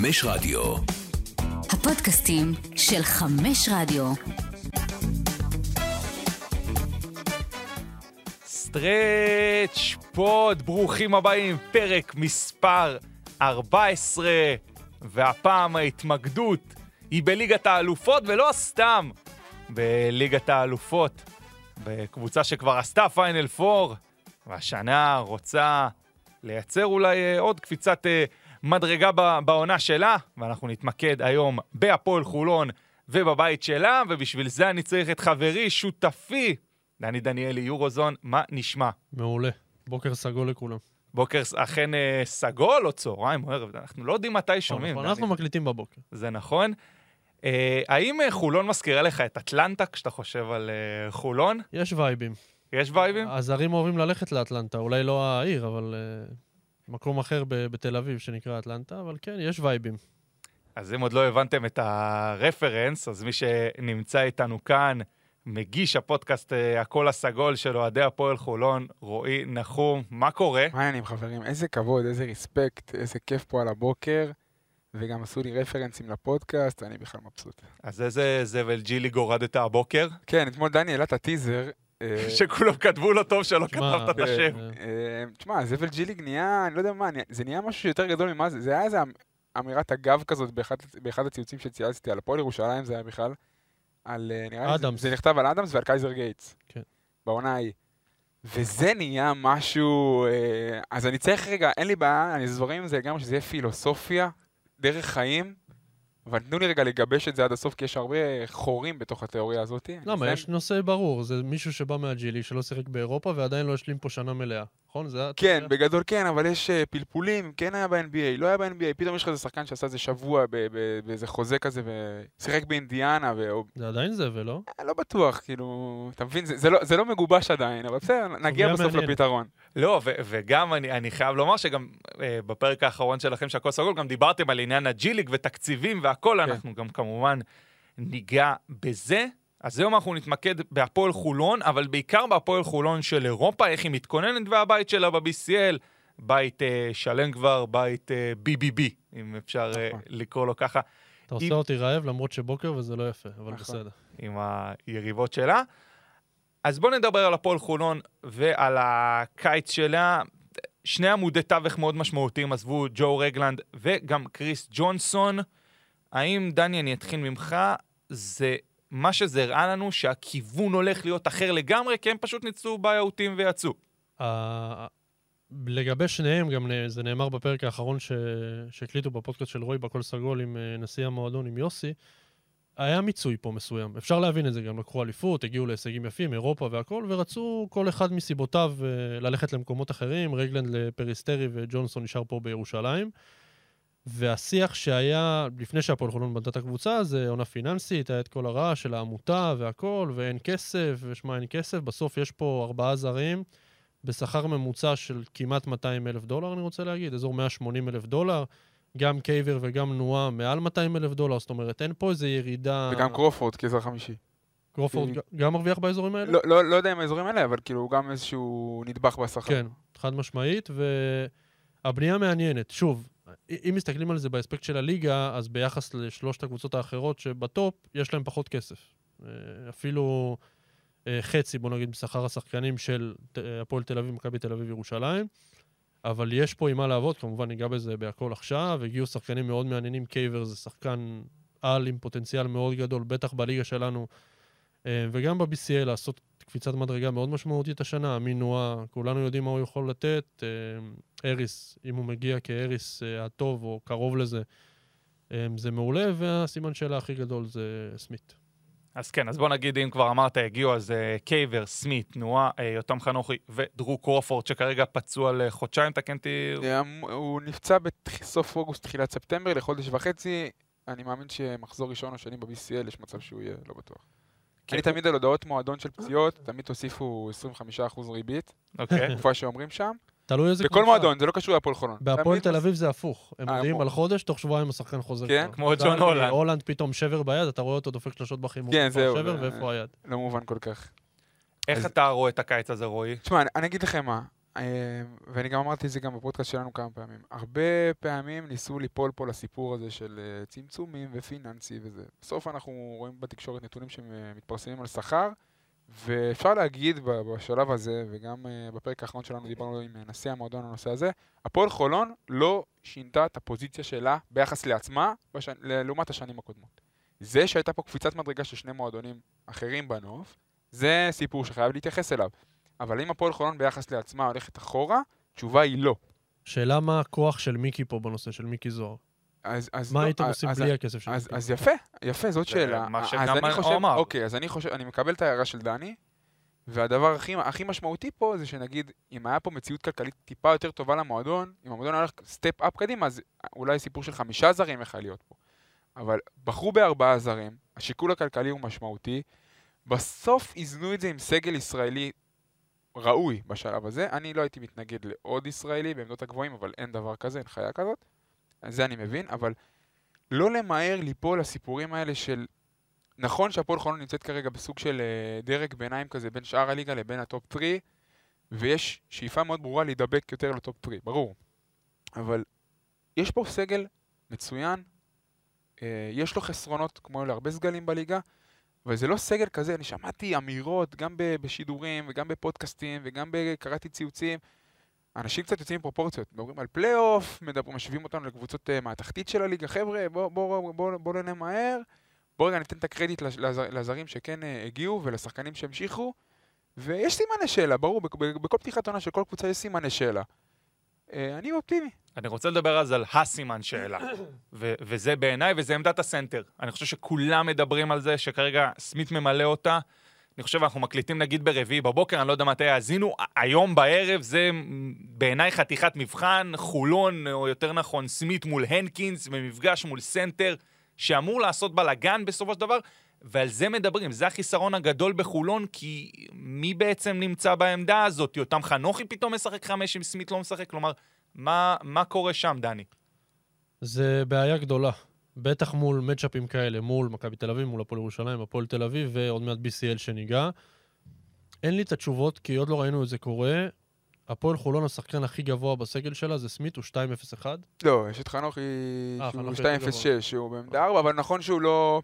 חמש רדיו. הפודקאסטים של חמש רדיו. סטרץ' פור, ברוכים הבאים, פרק מספר 14, והפעם ההתמקדות היא בליגת האלופות, ולא סתם בליגת האלופות, בקבוצה שכבר עשתה פיינל 4, והשנה רוצה לייצר אולי אה, עוד קפיצת אה, מדרגה בעונה שלה, ואנחנו נתמקד היום בהפועל חולון ובבית שלה, ובשביל זה אני צריך את חברי, שותפי, דני דניאלי, יורוזון, מה נשמע? מעולה. בוקר סגול לכולם. בוקר אכן אה, סגול או צהריים או ערב? אנחנו לא יודעים מתי שומעים. נכון, דני. אנחנו מקליטים בבוקר. זה נכון. אה, האם אה, חולון מזכירה לך את אטלנטה כשאתה חושב על אה, חולון? יש וייבים. יש וייבים? הזרים אוהבים ללכת לאטלנטה, אולי לא העיר, אבל uh, מקום אחר ב- בתל אביב שנקרא אטלנטה, אבל כן, יש וייבים. אז אם עוד לא הבנתם את הרפרנס, אז מי שנמצא איתנו כאן, מגיש הפודקאסט אה, הקול הסגול של אוהדי הפועל חולון, רועי נחום, מה קורה? מה העניינים חברים? איזה כבוד, איזה ריספקט, איזה כיף פה על הבוקר. וגם עשו לי רפרנסים לפודקאסט, אני בכלל מבסוט. אז איזה זבל ג'יליג הורדת הבוקר? כן, אתמול דני העלה את הטיזר. אה, שכולם כתבו לו טוב שלא כתבת את השם. אה, אה, תשמע, זבל ג'יליג נהיה, אני לא יודע מה, זה נהיה משהו שיותר גדול ממה זה. זה היה איזה אמ- אמירת אגב כזאת באחד, באחד הציוצים שצייצתי על הפועל ירושלים, זה היה בכלל. על, אה, נראה לי, זה- נכתב על אדמס ועל קייזר גייטס. כן. בעונה ההיא. וזה נהיה משהו... אז אני צריך רגע, אין לי בעיה, אני זורם עם זה לגמרי שזה יהיה פילוסופיה, דרך חיים, אבל תנו לי רגע לגבש את זה עד הסוף, כי יש הרבה חורים בתוך התיאוריה הזאת. למה? אני יש נושא ברור, זה מישהו שבא מהג'ילי, שלא שיחק באירופה ועדיין לא השלים פה שנה מלאה. נכון? זה... כן, זה- בגדול כן, אבל יש אה, פלפולים, כן היה ב-NBA, לא היה ב-NBA, פתאום יש לך איזה שחקן שעשה איזה שבוע באיזה חוזה כזה ושיחק באינדיאנה, ו... זה עדיין זבל, לא? אה, לא בטוח, כאילו, אתה מבין, זה, זה, לא, זה לא מגובש עדיין, אבל בסדר, נגיע בסוף מעניינת. לפתרון. לא, ו- וגם אני, אני חייב לומר שגם אה, בפרק האחרון שלכם של הכל סגול, גם דיברתם על עניין הג'יליג ותקציבים והכל, כן. אנחנו גם כמובן ניגע בזה. אז היום אנחנו נתמקד בהפועל חולון, אבל בעיקר בהפועל חולון של אירופה, איך היא מתכוננת והבית שלה ב-BCL, בית אה, שלם כבר, בית אה, BBB, אם אפשר אה, נכון. לקרוא לו ככה, אתה עושה אם- אותי רעב למרות שבוקר וזה לא יפה, אבל נכון. בסדר. עם היריבות שלה. אז בואו נדבר על הפועל חולון ועל הקיץ שלה. שני עמודי תווך מאוד משמעותיים עזבו ג'ו רגלנד וגם קריס ג'ונסון. האם, דני, אני אתחיל ממך, זה מה שזה הראה לנו שהכיוון הולך להיות אחר לגמרי, כי הם פשוט ניצלו בעיותים ויצאו. ה- לגבי שניהם, גם זה נאמר בפרק האחרון. שהקליטו בפודקאסט של רוי בקול סגול עם אה, נשיא המועדון, עם יוסי, היה מיצוי פה מסוים. אפשר להבין את זה, גם לקחו אליפות, הגיעו להישגים יפים, אירופה והכל, ורצו כל אחד מסיבותיו אה, ללכת למקומות אחרים, רגלנד לפריסטרי וג'ונסון נשאר פה בירושלים. והשיח שהיה לפני שהפועל חולון בנתה את הקבוצה, זה עונה פיננסית, היה את כל הרעש של העמותה והכל, ואין כסף, ושמה אין כסף. בסוף יש פה ארבעה זרים. בשכר ממוצע של כמעט 200 אלף דולר, אני רוצה להגיד, אזור 180 אלף דולר. גם קייבר וגם נועה מעל 200 אלף דולר, זאת אומרת, אין פה איזו ירידה... וגם קרופורד כאזור חמישי. קרופורד גם מרוויח באזורים האלה? לא, לא, לא יודע אם האזורים האלה, אבל כאילו גם איזשהו נדבך בשכר. כן, חד משמעית, והבנייה מעניינת. שוב, אם מסתכלים על זה באספקט של הליגה, אז ביחס לשלושת הקבוצות האחרות שבטופ, יש להם פחות כסף. אה, אפילו אה, חצי, בוא נגיד, בשכר השחקנים של ת- הפועל תל אביב, מכבי תל אביב, ירושלים. אבל יש פה עם מה לעבוד, כמובן ניגע בזה בהכל עכשיו. הגיעו שחקנים מאוד מעניינים, קייבר זה שחקן על עם פוטנציאל מאוד גדול, בטח בליגה שלנו, אה, וגם ב-BCL לעשות קפיצת מדרגה מאוד משמעותית השנה. אמין נואה, כולנו יודעים מה הוא יכול לתת. אה, אריס, אם הוא מגיע כאריס אה, הטוב או קרוב לזה, זה מעולה, והסימן שאלה הכי גדול זה סמית. אז כן, אז בוא נגיד, אם כבר אמרת, הגיעו אז אה, קייבר, סמית, נואה, אה, יותם חנוכי ודרו קרופורד, שכרגע פצוע לחודשיים, תקן אותי, אה, הוא נפצע בסוף אוגוסט, תחילת ספטמבר, לחודש וחצי. אני מאמין שמחזור ראשון או שני ב-BCL יש מצב שהוא יהיה, לא בטוח. כן. אני תמיד על הודעות מועדון של פציעות, תמיד תוסיפו 25% ריבית, אוקיי. תקופה שאומרים שם. תלוי איזה בכל מועדון, זה לא קשור להפועל חולון. בהפועל תל אביב זה הפוך. הם אה, מודיעים על חודש, תוך שבועיים השחקן חוזר. כן? כמו ג'ון הולנד. הולנד פתאום שבר ביד, אתה רואה אותו דופק שלושות בחימום. כן, זהו, השבר ו- ואיפה היד. לא מובן כל כך. איך אתה רואה את הקיץ הזה, רועי? תשמע, אני, אני אגיד לכם מה, אה, ואני גם אמרתי את זה גם בפודקאסט שלנו כמה פעמים. הרבה פעמים ניסו ליפול פה לסיפור הזה של אה, צמצומים ופיננסי וזה. בסוף אנחנו רואים בתקשורת נתונים שמתפרסמים על שכר, ואפשר להגיד בשלב הזה, וגם אה, בפרק האחרון שלנו דיברנו עם אה, נשיא המועדון על הנושא הזה, הפועל חולון לא שינתה את הפוזיציה שלה ביחס לעצמה בש... לעומת השנים הקודמות. זה שהייתה פה קפיצת מדרגה של שני מועדונים אחרים בנוף, זה סיפור שחייב להתייחס אליו. אבל אם הפועל חולון ביחס לעצמה הולכת אחורה, התשובה היא לא. שאלה מה הכוח של מיקי פה בנושא, של מיקי זוהר. אז, אז מה לא, הייתם אז- עושים אז- בלי הכסף של אז? אז יפה, יפה, זאת זה שאלה. מה אז שגם אני הוא חושב, אמר. אוקיי, אז אני חושב, אני מקבל את ההערה של דני, והדבר הכי, הכי משמעותי פה זה שנגיד, אם היה פה מציאות כלכלית טיפה יותר טובה למועדון, אם המועדון הולך סטפ אפ קדימה, אז אולי סיפור של חמישה זרים יכול להיות פה. אבל בחרו בארבעה זרים, השיקול הכלכלי הוא משמעותי, בסוף איזנו את זה עם סגל ישראלי ראוי בשלב הזה. אני לא הייתי מתנגד לעוד ישראלי בעמדות הגבוהים, אבל אין דבר כזה, אין חיה כזאת. זה אני מבין, אבל לא למהר ליפול לסיפורים האלה של... נכון שהפועל חולון נמצאת כרגע בסוג של אה, דרג ביניים כזה בין שאר הליגה לבין הטופ 3, ויש שאיפה מאוד ברורה להידבק יותר לטופ 3, ברור. אבל יש פה סגל מצוין, אה, יש לו חסרונות כמו להרבה סגלים בליגה, אבל זה לא סגל כזה, אני שמעתי אמירות גם בשידורים וגם בפודקאסטים וגם קראתי ציוצים. אנשים קצת יוצאים מפרופורציות, מדברים על פלייאוף, משווים אותנו לקבוצות אה, מהתחתית של הליגה, חבר'ה, בואו בוא, בוא, בוא, בוא לא נמהר, בואו רגע ניתן את הקרדיט לז- לז- לזרים שכן אה, הגיעו ולשחקנים שהמשיכו, ויש סימני שאלה, ברור, בכ- בכ- בכל פתיחת עונה של כל קבוצה יש סימני שאלה. אה, אני אופטימי. אני רוצה לדבר אז על הסימן שאלה, ו- וזה בעיניי, וזה עמדת הסנטר. אני חושב שכולם מדברים על זה, שכרגע סמית ממלא אותה. אני חושב, אנחנו מקליטים נגיד ברביעי בבוקר, אני לא יודע מתי יאזינו, היום בערב זה בעיניי חתיכת מבחן, חולון, או יותר נכון, סמית מול הנקינס, במפגש מול סנטר, שאמור לעשות בלאגן בסופו של דבר, ועל זה מדברים. זה החיסרון הגדול בחולון, כי מי בעצם נמצא בעמדה הזאת? יותם חנוכי פתאום משחק חמש אם סמית לא משחק? כלומר, מה, מה קורה שם, דני? זה בעיה גדולה. בטח מול מצ'אפים כאלה, מול מכבי תל אביב, מול הפועל ירושלים, הפועל תל אביב, ועוד מעט BCL שניגע. אין לי את התשובות, כי עוד לא ראינו את זה קורה. הפועל חולון, השחקן הכי גבוה בסגל שלה, זה סמית, הוא 2.01. לא, יש את חנוכי אה, שהוא חנוכי 2.06, שהוא בעמדה 4, אבל נכון שהוא לא...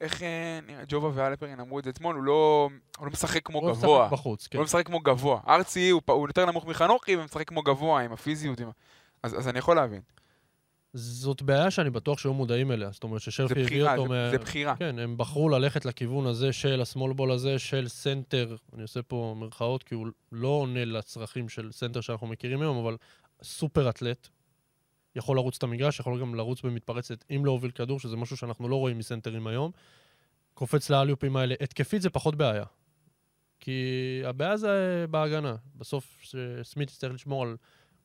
איך אה, נראה, ג'ובה ואלפרין אמרו את זה אתמול, הוא לא, הוא לא משחק כמו הוא גבוה. משחק בחוץ, כן. הוא לא משחק כמו גבוה. ארצי הוא, הוא יותר נמוך מחנוכי ומשחק כמו גבוה עם הפיזיות. עם... אז, אז אני יכול להבין. זאת בעיה שאני בטוח שהיו מודעים אליה. זאת אומרת ששרפי הביא בחירה, אותו זה, מה... זה בחירה. כן, הם בחרו ללכת לכיוון הזה של ה small ball הזה, של סנטר, אני עושה פה מירכאות, כי הוא לא עונה לצרכים של סנטר שאנחנו מכירים היום, אבל סופר אתלט. יכול לרוץ את המגרש, יכול גם לרוץ במתפרצת אם להוביל כדור, שזה משהו שאנחנו לא רואים מסנטרים היום. קופץ לאליופים האלה. התקפית זה פחות בעיה. כי הבעיה זה בהגנה. בסוף סמית יצטרך לשמור על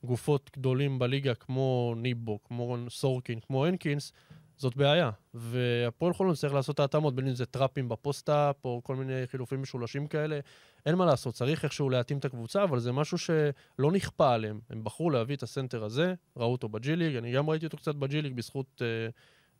גופות גדולים בליגה כמו ניבו, כמו סורקין, כמו הנקינס, זאת בעיה. והפועל חולון צריך לעשות את ההתאמות, בין אם זה טראפים בפוסט-אפ, או כל מיני חילופים משולשים כאלה. אין מה לעשות, צריך איכשהו להתאים את הקבוצה, אבל זה משהו שלא נכפה עליהם. הם בחרו להביא את הסנטר הזה, ראו אותו בג'י ליג, אני גם ראיתי אותו קצת בג'י ליג בזכות אה,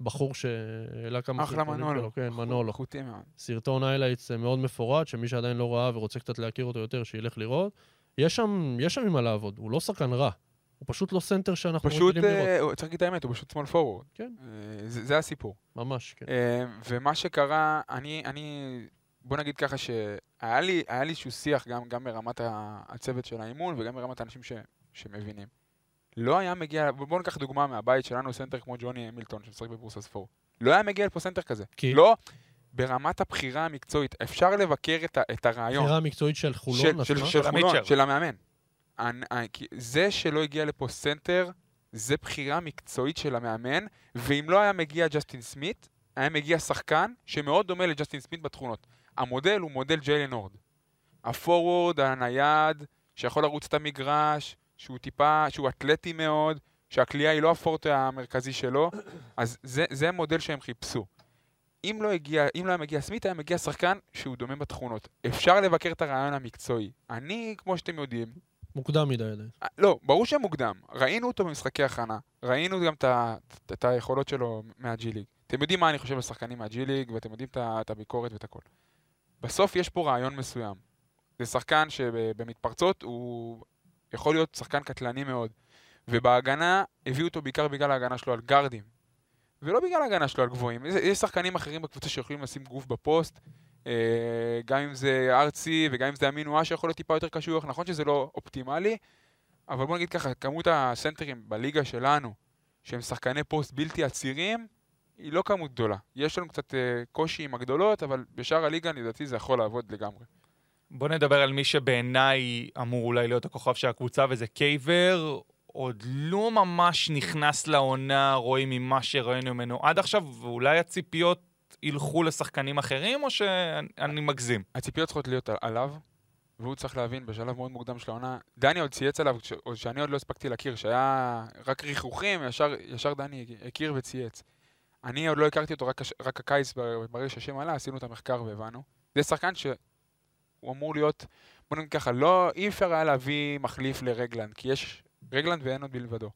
בחור שהעלה כמה אחלה סרטונים מנולו. שלו. כן, מנולו. איכותי מאוד. סרטון highlights מאוד מפורט, שמי שעדיין לא ראה ורוצה קצת להכיר אותו יותר, שילך לראות. יש שם, יש שם עם מה לעבוד, הוא לא שחקן רע. הוא פשוט לא סנטר שאנחנו פשוט, רגילים לראות. אה, הוא- צריך להגיד את האמת, הוא פשוט small forward. כן. אה, זה, זה הסיפור. ממש, כן. אה, ומה שקרה, אני, אני, בוא נגיד ככה שהיה לי, היה לי איזשהו שיח גם, גם ברמת הצוות של האימון וגם ברמת האנשים ש, שמבינים. לא היה מגיע, בואו ניקח דוגמה מהבית שלנו, סנטר כמו ג'וני המילטון שמשחק בבורסהספור. לא היה מגיע לפה סנטר כזה. כי? לא, ברמת הבחירה המקצועית. אפשר לבקר את, ה, את הרעיון. הבחירה המקצועית של חולון של, של. של של חולון. של המאמן. כי זה שלא הגיע לפה סנטר, זה בחירה מקצועית של המאמן, ואם לא היה מגיע ג'סטין סמית, היה מגיע שחקן שמאוד דומה לג'סטין סמית בתכונות. המודל הוא מודל ג'יילן הורד. הפורוורד, הנייד, שיכול לרוץ את המגרש, שהוא טיפה, שהוא אתלטי מאוד, שהקליעה היא לא הפורטה המרכזי שלו, אז זה, זה המודל שהם חיפשו. אם לא, הגיע, אם לא היה מגיע סמית, היה מגיע שחקן שהוא דומה בתכונות. אפשר לבקר את הרעיון המקצועי. אני, כמו שאתם יודעים, מוקדם מדי עדיין. אה, לא, ברור שמוקדם. ראינו אותו במשחקי הכנה. ראינו גם את היכולות שלו מהג'י ליג. אתם יודעים מה אני חושב על שחקנים מהג'י ליג, ואתם יודעים את הביקורת ואת הכל. בסוף יש פה רעיון מסוים. זה שחקן שבמתפרצות הוא יכול להיות שחקן קטלני מאוד. ובהגנה, הביאו אותו בעיקר בגלל ההגנה שלו על גארדים. ולא בגלל ההגנה שלו על גבוהים. יש- שחקנים אחרים בקבוצה שיכולים לשים גוף בפוסט, גם אם זה ארצי וגם אם זה אמין ואה שיכול להיות טיפה יותר קשוח. נכון שזה לא אופטימלי, אבל בוא נגיד ככה, כמות הסנטרים בליגה שלנו, שהם שחקני פוסט בלתי עצירים, היא לא כמות גדולה. יש לנו קצת אה, קושי עם הגדולות, אבל בשאר הליגה, לדעתי, זה יכול לעבוד לגמרי. בוא נדבר על מי שבעיניי אמור אולי להיות הכוכב של הקבוצה, וזה קייבר. עוד לא ממש נכנס לעונה, רואים ממה שראינו ממנו עד עכשיו, ואולי הציפיות ילכו לשחקנים אחרים, או שאני מגזים? הציפיות צריכות להיות על- עליו, והוא צריך להבין בשלב מאוד מוקדם של העונה. דני עוד צייץ עליו, עוד שאני עוד לא הספקתי להכיר, שהיה רק ריחוכים, ישר, ישר דני הכיר וצייץ. אני עוד לא הכרתי אותו, רק, רק הקיץ ברגע שהשם עלה, עשינו את המחקר והבנו. זה שחקן שהוא אמור להיות, בוא נגיד ככה, לא, אי אפשר היה להביא מחליף לרגלנד, כי יש רגלנד ואין עוד בלבדו.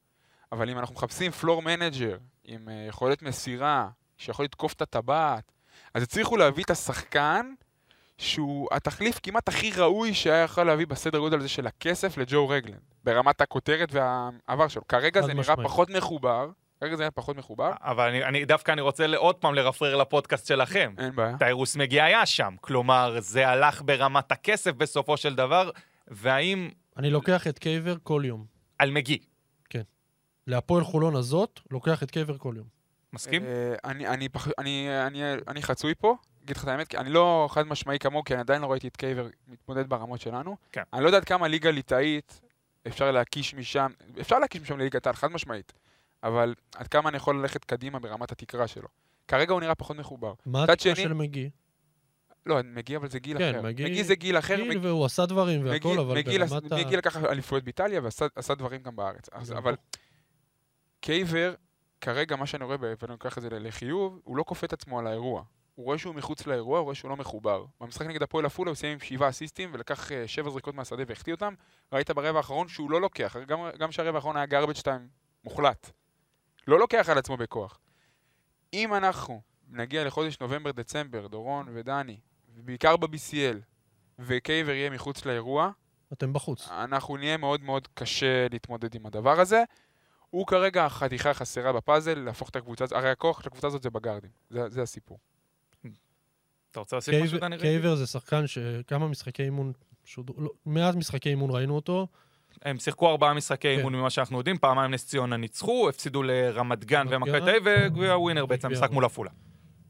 אבל אם אנחנו מחפשים floor manager עם אה, יכולת מסירה, שיכול לתקוף את הטבעת, אז הצליחו להביא את השחקן שהוא התחליף כמעט הכי ראוי שהיה יכול להביא בסדר גודל הזה של הכסף לג'ו רגלנד, ברמת הכותרת והעבר שלו. כרגע זה נראה משמעית. פחות מחובר, כרגע זה נראה פחות מחובר, אבל אני, אני דווקא אני רוצה עוד פעם לרפרר לפודקאסט שלכם. אין בעיה. טיירוס מגי היה שם. כלומר, זה הלך ברמת הכסף בסופו של דבר, והאם אני לוקח את קייבר כל יום. על מגי. להפועל חולון הזאת, לוקח את קייבר כל יום. מסכים? אה, אני, אני, פח, אני, אני, אני חצוי פה, אגיד לך את האמת, אני לא חד משמעי כמוהו, כי אני עדיין לא ראיתי את קייבר מתמודד ברמות שלנו. כן. אני לא יודע עד כמה ליגה ליטאית אפשר להקיש משם, אפשר להקיש משם לליגת העל, חד משמעית, אבל עד כמה אני יכול ללכת קדימה ברמת התקרה שלו. כרגע הוא נראה פחות מחובר. מה התקרה של מגי? לא, מגיע, אבל זה גיל כן, אחר. מגיע- מגיע זה גיל אחר. גיל, מג- והוא עשה דברים והכל, מגיע- אבל מגיע לס- ברמת ה... מגיע לקח אליפויות באיטליה ועשה עשה דברים גם בארץ. אז, אבל. קייבר, כרגע מה שאני רואה, ואני לוקח את זה לחיוב, הוא לא כופה את עצמו על האירוע. הוא רואה שהוא מחוץ לאירוע, הוא רואה שהוא לא מחובר. במשחק נגד הפועל עפולה הוא סיים עם שבעה אסיסטים ולקח אה, שבע זריקות מהשדה והחטיא אותם. ראית ברבע האחרון שהוא לא לוקח, גם, גם שהרבע האחרון היה garbage time מוחלט. לא לוקח על עצמו בכוח. אם אנחנו נגיע לחודש נובמבר-דצמבר, דורון ודני, ובעיקר ב-BCL, וקייבר יהיה מחוץ לאירוע, אתם בחוץ. אנחנו נהיה מאוד מאוד קשה להתמודד עם הדבר הזה. הוא כרגע החתיכה החסרה בפאזל, להפוך את הקבוצה הזאת, הרי הכוח של הקבוצה הזאת זה בגארדים, זה, זה הסיפור. אתה רוצה להוסיף משהו, דני רגב? קייבר זה שחקן שכמה משחקי אימון, שודרו- לא, מעט משחקי אימון ראינו אותו. הם שיחקו ארבעה משחקי כן. אימון ממה שאנחנו יודעים, פעמיים נס ציונה ניצחו, הפסידו לרמת גן ומכבי. תל אביב, וגביע ווינר בעצם, משחק מול עפולה.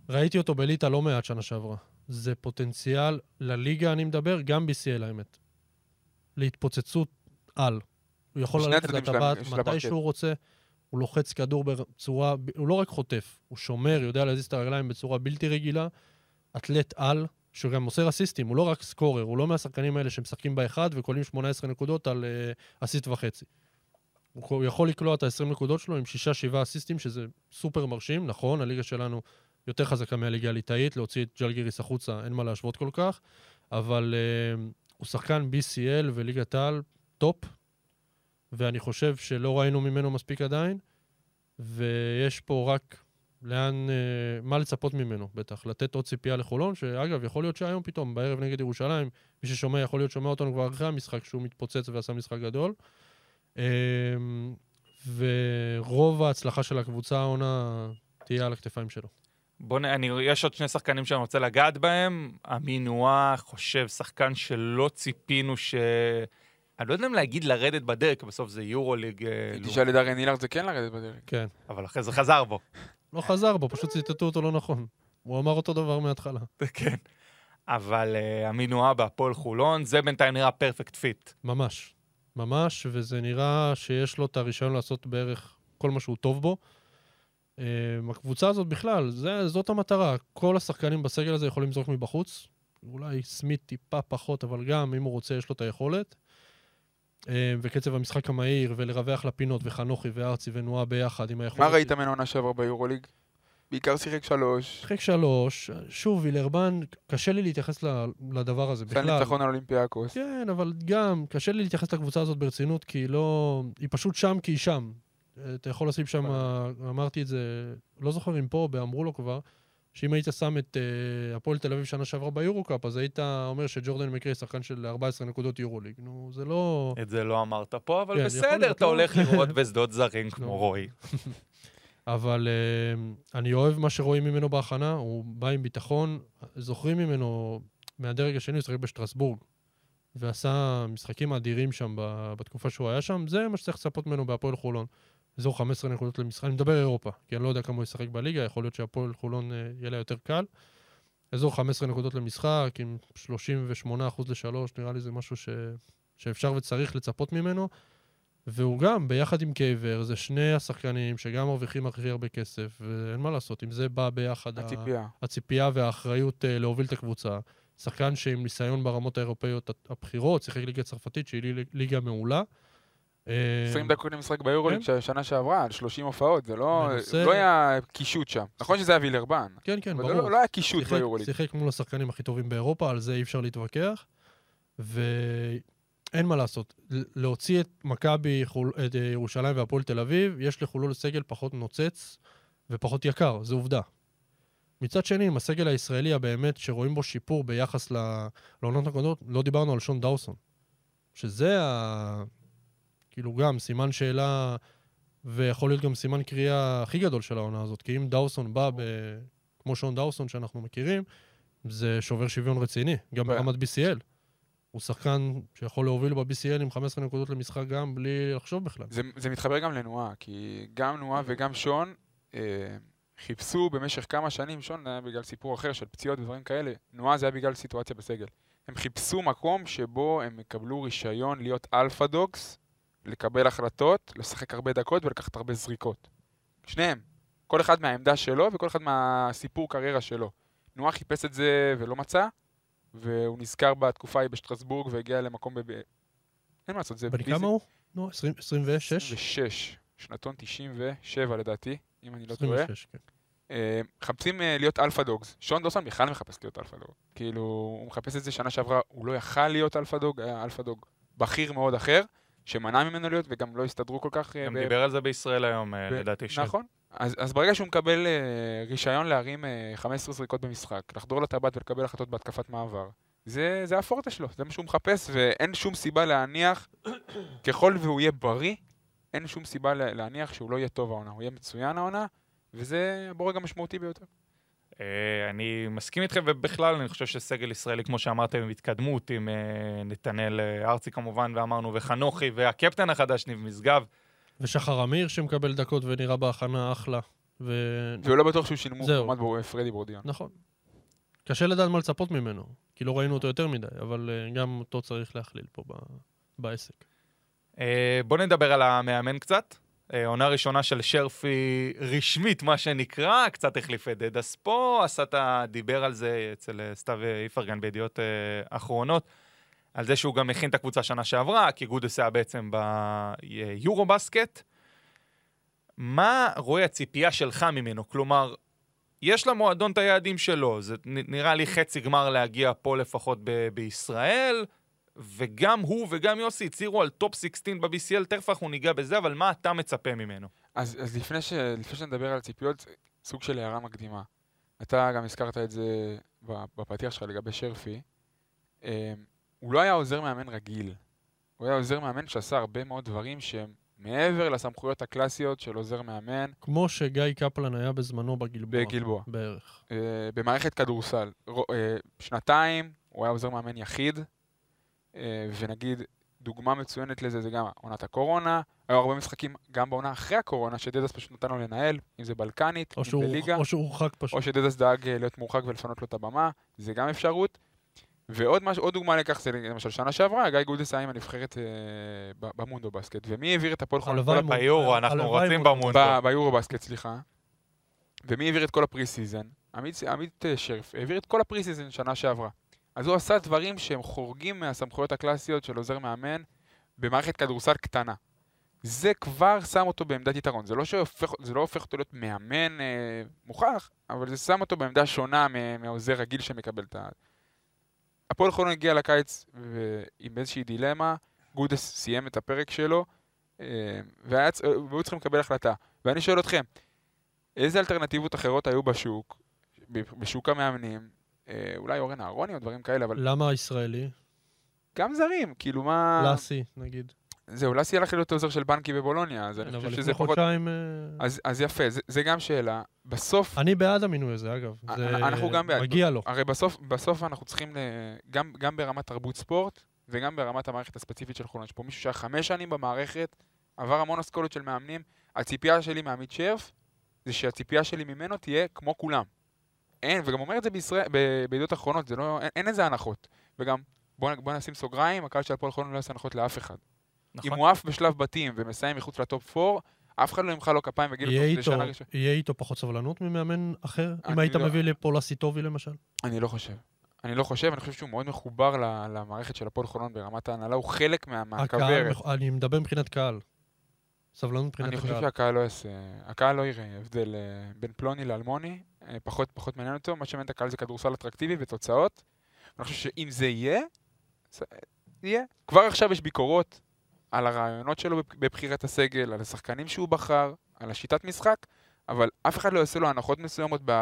ראיתי אותו בליטא לא מעט שנה שעברה. זה פוטנציאל לליגה, אני מדבר, גם BCL האמת. להתפוצצות על. הוא יכול ללכת לטבעת מתי. שהוא רוצה. הוא לוחץ כדור בצורה, הוא לא רק חוטף, הוא שומר, יודע להזיז את הרגליים בצורה בלתי רגילה. אתלט על, שגם מוסר אסיסטים, הוא לא רק סקורר, הוא לא מהשחקנים האלה שמשחקים באחד וקולים 18 נקודות על uh, אסיסט וחצי. הוא הוא יכול לקלוע את ה-20 נקודות שלו עם 6-7 אסיסטים, שזה סופר מרשים, נכון, הליגה שלנו יותר חזקה מהליגה הליטאית, להוציא את ג'לגיריס החוצה, אין מה להשוות כל כך, אבל אה, הוא שחקן BCL וליגת העל טופ, ואני חושב שלא ראינו ממנו מספיק עדיין, ויש פה רק לאן, אה, מה לצפות ממנו, בטח. לתת עוד ציפייה לחולון, שאגב, יכול להיות שהיום פתאום, בערב נגד ירושלים, מי ששומע יכול להיות שומע אותנו כבר אחרי המשחק, שהוא מתפוצץ ועשה משחק גדול. אמ, ורוב ההצלחה של הקבוצה העונה תהיה על הכתפיים שלו. בוא נ... אני... יש עוד שני שחקנים שאני רוצה לגעת בהם. אמין נואה, חושב, שחקן שלא ציפינו ש... אני לא יודע אם להגיד לרדת בדרך, בסוף זה יורוליג, אה, אם לא. תשאל את דארון היליארד זה כן לרדת בדרך. כן. אבל אחרי זה חזר בו. לא חזר בו, פשוט ציטטו אותו לא נכון. הוא אמר אותו דבר מההתחלה. כן. אבל אה, אמין נואה בהפועל חולון, זה בינתיים נראה perfect fit. ממש. ממש, וזה נראה שיש לו את הרישיון לעשות בערך כל מה שהוא טוב בו. Um, הקבוצה הזאת בכלל, זה, זאת המטרה. כל השחקנים בסגל הזה יכולים לזרוק מבחוץ. אולי סמית טיפה פחות, אבל גם אם הוא רוצה, יש לו את היכולת. Um, וקצב המשחק המהיר, ולרווח לפינות, וחנוכי וארצי ונועה ביחד עם היכולת... מה ראית ממנו עונה שעברה ביורוליג? בעיקר שיחק שלוש. שיחק שלוש. שוב, וילרבן, קשה לי להתייחס לדבר הזה בכלל. ניצחון על אולימפיאקוס. כן, אבל גם, קשה לי להתייחס לקבוצה הזאת ברצינות, כי היא לא... היא פשוט שם כי היא שם. אתה יכול לשים שם, אמרתי את זה, לא זוכר אם פה, אמרו לו כבר, שאם היית שם את אה, הפועל תל אביב שנה שעברה ביורו-קאפ, אז היית אומר שג'ורדן מקרי שחקן של 14 נקודות יורו-ליג. נו, זה לא... את זה לא אמרת פה, אבל כן, בסדר, אתה לא? הולך לראות בשדות זרים כמו נו. רועי. אבל uh, אני אוהב מה שרואים ממנו בהכנה, הוא בא עם ביטחון. זוכרים ממנו, מהדרג השני הוא שיחק בשטרסבורג, ועשה משחקים אדירים שם בתקופה שהוא היה שם, זה מה שצריך לצפות ממנו בהפועל חולון. אזור 15 נקודות למשחק, אני מדבר אירופה, כי אני לא יודע כמה הוא ישחק בליגה, יכול להיות שהפועל חולון uh, יהיה לה יותר קל. אזור 15 נקודות למשחק, עם 38 אחוז לשלוש, נראה לי זה משהו ש... שאפשר וצריך לצפות ממנו. והוא גם, ביחד עם קייבר, זה שני השחקנים שגם מרוויחים הכי הרבה כסף, ואין מה לעשות, עם זה בא ביחד ה- הציפייה. הציפייה והאחריות אה, להוביל את הקבוצה. שחקן שעם ניסיון ברמות האירופאיות הבכירות, שיחק ליגה צרפתית, שהיא לי- ליגה מעולה. אה, 20 דקות למשחק ביורוליג כן. שנה שעברה, על 30 הופעות, זה לא מנוסה. לא היה קישוט שם. נכון שזה היה וילרבן, כן, כן, אבל ברור. לא- לא היה קישוט ביורוליג. שיחק מול השחקנים הכי טובים באירופה, על זה אי אפשר להתווכח. ואין מה לעשות. להוציא את מכבי, חול- את אה, ירושלים והפועל תל אביב, יש לחולון סגל פחות נוצץ ופחות יקר, זו עובדה. מצד שני, עם הסגל הישראלי הבאמת, שרואים בו שיפור ביחס לעונות הקודמות, לא דיברנו על שון דאוסון. שזה ה... כאילו גם סימן שאלה, ויכול להיות גם סימן קריאה הכי גדול של העונה הזאת, כי אם דאוסון בא ב... כמו שון דאוסון שאנחנו מכירים, זה שובר שוויון רציני, גם כן. ברמת BCL. הוא שחקן שיכול להוביל ב-BCL עם 15 נקודות למשחק גם בלי לחשוב בכלל. זה, זה מתחבר גם לנועה, כי גם נועה וגם שון אה, חיפשו במשך כמה שנים, שון היה בגלל סיפור אחר של פציעות ודברים כאלה, נועה זה היה בגלל סיטואציה בסגל. הם חיפשו מקום שבו הם יקבלו רישיון להיות alpha dogs, לקבל החלטות, לשחק הרבה דקות ולקחת הרבה זריקות. שניהם. כל אחד מהעמדה שלו וכל אחד מהסיפור קריירה שלו. נועה חיפש את זה ולא מצא, והוא נזכר בתקופה ההיא בשטרסבורג והגיע למקום ב... ב- אין מה לעשות, זה... בן כמה הוא? נו, 20 26? 26, שנתון 97 לדעתי, אם אני לא טועה. 26, כן. אה, מחפשים אה, להיות alpha dogs. שון דוסון בכלל מחפש להיות alpha dog. כאילו, הוא מחפש את זה שנה שעברה, הוא לא יכל להיות alpha dog, היה alpha dog בכיר מאוד אחר, שמנע ממנו להיות וגם לא הסתדרו כל כך. אה, גם ב- דיבר על זה בישראל היום, אה, ב- לדעתי. ש- נכון. אז, אז ברגע שהוא מקבל אה, רישיון להרים אה, 15 זריקות במשחק, לחדור לטבעת ולקבל החלטות בהתקפת מעבר, זה, זה הפורטה שלו, זה מה שהוא מחפש, ואין שום סיבה להניח, ככל והוא יהיה בריא, אין שום סיבה לה- להניח שהוא לא יהיה טוב העונה, הוא יהיה מצוין העונה, וזה הבורג המשמעותי ביותר. אה, אני מסכים איתכם, ובכלל אני חושב שסגל ישראלי, כמו שאמרתם, עם התקדמות, עם אה, נתנאל אה, ארצי כמובן, ואמרנו, וחנוכי, והקפטן החדש, ניב משגב. ושחר אמיר שמקבל דקות ונראה בהכנה אחלה. ו... והוא לא בטוח שהוא שינמו זהו. בו פרדי בורדיון. נכון. קשה לדעת מה לצפות ממנו, כי לא ראינו אותו יותר מדי, אבל גם אותו צריך להכליל פה ב... בעסק. בואו נדבר על המאמן קצת. אה, עונה ראשונה של שרפי רשמית, מה שנקרא, קצת החליף את דדס פה, עשה את ה... דיבר על זה אצל אה, סתיו איפרגן בידיעות אה, אחרונות, על זה שהוא גם הכין את הקבוצה שנה שעברה, כי גודס היה בעצם ביורו בסקט. מה רואה הציפייה שלך ממנו? כלומר, יש למועדון את היעדים שלו, זה נראה לי חצי גמר להגיע פה לפחות ב- בישראל, וגם הוא וגם יוסי הצהירו על טופ 16 ב-BCL, תכף אנחנו ניגע בזה, אבל מה אתה מצפה ממנו? אז, אז לפני, ש, לפני שנדבר על ציפיות, סוג של הערה מקדימה. אתה גם הזכרת את זה בפתיח שלך לגבי שרפי. אה, הוא לא היה עוזר מאמן רגיל. הוא היה עוזר מאמן שעשה הרבה מאוד דברים שהם מעבר לסמכויות הקלאסיות של עוזר מאמן כמו שגיא קפלן היה בזמנו בגלבוע. בגלבוע. בערך. אה, במערכת כדורסל. אה, שנתיים הוא היה עוזר מאמן יחיד, ונגיד, דוגמה מצוינת לזה זה גם עונת הקורונה. היו הרבה משחקים גם בעונה אחרי הקורונה, שדדס פשוט נתן לו לנהל, אם זה בלקנית, או אם שהוא, בליגה. או שהוא הורחק פשוט. או שדדס דאג אה, להיות מורחק ולפנות לו את הבמה, זה גם אפשרות. ועוד מש, עוד דוגמה לכך זה למשל שנה שעברה, גיא גודס היה עם הנבחרת אה, ב- במונדו בסקט, ומי העביר את הפועל חולון? הלוואי כל מונדו. ביורו, אנחנו מונדו. במונדו. ביורו בסקט, סליחה. ומי העביר את כל ה pre-season? עמית, עמית אה, שרף העביר את כל ה pre-season שנה שעברה. אז הוא עשה דברים שהם חורגים מהסמכויות הקלאסיות של עוזר מאמן במערכת כדורסל קטנה. זה כבר שם אותו בעמדת יתרון. זה לא, שהופך, זה לא הופך אותו להיות מאמן אה, מוכח, אבל זה שם אותו בעמדה שונה מהעוזר רגיל שמקבל את ה... הפועל חולון הגיע לקיץ ו- עם איזושהי דילמה, גודס סיים את הפרק שלו, אה, והיה, צ- והיו צריכים לקבל החלטה. ואני שואל אתכם, איזה אלטרנטיבות אחרות היו בשוק בשוק המאמנים, אה, אולי אורן אהרוני או דברים כאלה, אבל למה הישראלי? גם זרים, כאילו מה... לאסי, נגיד. זהו, לאסי הלך להיות עוזר של בנקי בבולוניה, אז אני כן, חושב שזה פחות... אה, אז, יפה, זה, גם שאלה. בסוף, אני בעד המינוי הזה, אגב. אה, אנחנו גם בעד. מגיע לו. הרי בסוף, אנחנו צריכים, גם ברמת תרבות ספורט, וגם ברמת המערכת הספציפית של חולון. יש פה מישהו שהיה חמש שנים במערכת, עבר המון אסכולות של מאמנים. הציפייה שלי מעמית שרף, זה שהציפייה שלי ממנו תהיה כמו כולם. אין, וגם אומר את זה בישראל, ב- בידיעות אחרונות, זה לא, אין, אין איזה הנחות. וגם, בוא, בוא נשים סוגריים, הקהל של הפועל חולון לא יעשה הנחות לאף אחד. נכון. אם הוא עף בשלב בתים ומסיים מחוץ לטופ 4, אף אחד לא ימחא לו כפיים ויגיד לו, יהיה "טוב, זה איתו- שנה ראשונה. יהיה איתו פחות סבלנות ממאמן אחר? אם היית לא- מביא לפה לסיטובי למשל? אני לא חושב. אני לא חושב, אני חושב שהוא מאוד מחובר למערכת של הפועל חולון ברמת ההנהלה, הוא חלק מה- מהכוורת. אני מדבר מבחינת קהל. סבלנות מבחינת אני חושב הקהל. שהקהל לא יעשה, הקהל לא יראה הבדל אה, בין פלוני לאלמוני, אה, פחות פחות מעניין אותו, מה שמעניין את הקהל זה כדורסל אטרקטיבי ותוצאות. אני חושב שאם זה יהיה, זה יהיה. כבר עכשיו יש ביקורות על הרעיונות שלו בב- בבחירת הסגל, על השחקנים שהוא בחר, על השיטת משחק, אבל אף אחד לא יעשה לו הנחות מסוימות ב...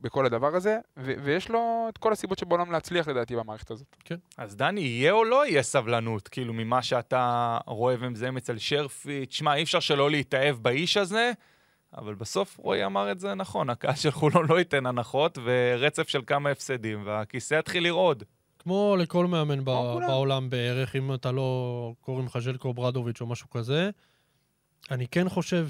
בכל הדבר הזה, ו- ויש לו את כל הסיבות שבעולם להצליח לדעתי במערכת הזאת. אז דני, יהיה או לא יהיה סבלנות? כאילו, ממה שאתה רואה ומזהם אצל שרפי, תשמע, אי אפשר שלא להתאהב באיש הזה, אבל בסוף רועי אמר את זה נכון, הקהל של חולון לא ייתן הנחות, ורצף של כמה הפסדים, והכיסא יתחיל לרעוד. כמו לכל מאמן ב-. בעולם בערך, אם אתה לא קוראים לך ז'ליקו אוברדוביץ' או משהו כזה, אני כן חושב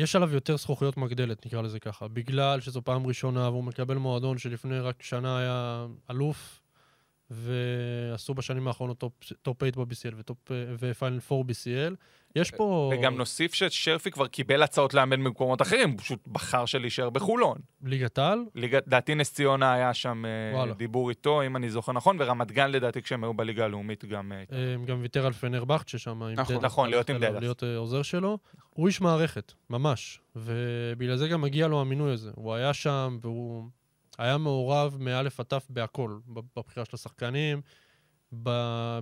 שיש עליו יותר זכוכיות מגדלת, נקרא לזה ככה. בגלל שזו פעם ראשונה והוא מקבל מועדון שלפני רק שנה היה אלוף, ועשו בשנים האחרונות טופ, טופ 8 ב-BCL ופיינל 4 BCL. יש פה... וגם נוסיף ששרפי כבר קיבל הצעות לאמן במקומות אחרים, הוא פשוט בחר של להישאר בחולון. ליגת ליגת- לדעתי נס ציונה היה שם אה, וואלה. דיבור איתו, אם אני זוכר נכון, ורמת גן לדעתי כשהם היו בליגה הלאומית גם... אה, אה, גם ויתר על פנרבכט ששם, נכון, דדס, נכון, להיות עם דדס. להיות עוזר שלו. הוא איש מערכת, ממש. ובגלל זה גם מגיע לו המינוי הזה. הוא היה שם, והוא היה מעורב מאלף עד תף בהכל, בבחירה של השחקנים,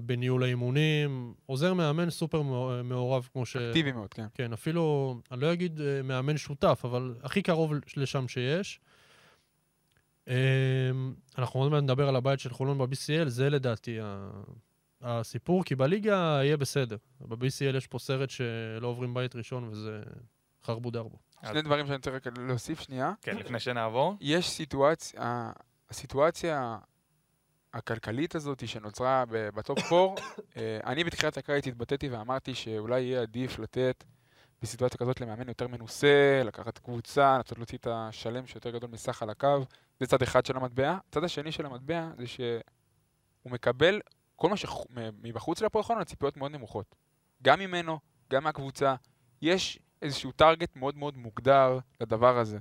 בניהול האימונים. עוזר מאמן סופר מעו- מעורב, כמו ש... אקטיבי מאוד, כן. כן, אפילו, אני לא אגיד אה, מאמן שותף, אבל הכי קרוב לשם שיש. אה, אנחנו עוד מעט נדבר על הבית של חולון ב-BCL, זה לדעתי הסיפור, כי בליגה יהיה בסדר. ב-BCL יש פה סרט שלא עוברים בית ראשון, וזה חרבו דרבו. שני דברים שאני רק להוסיף שנייה. כן, לפני שנעבור. יש סיטואציה, הסיטואציה הכלכלית הזאת שנוצרה בטופ 4, אה, אני בתחילת הקיץ התבטאתי ואמרתי שאולי יהיה עדיף לתת בסיטואציה כזאת למאמן יותר מנוסה, לקחת קבוצה, לנסות להוציא את השלם שיותר גדול מסך על הקו. זה צד אחד של המטבע. הצד השני של המטבע זה שהוא מקבל כל מה שמבחוץ להפועל חולון, הציפיות מאוד נמוכות. גם ממנו, גם מהקבוצה. יש איזשהו target מאוד מאוד מוגדר לדבר הזה.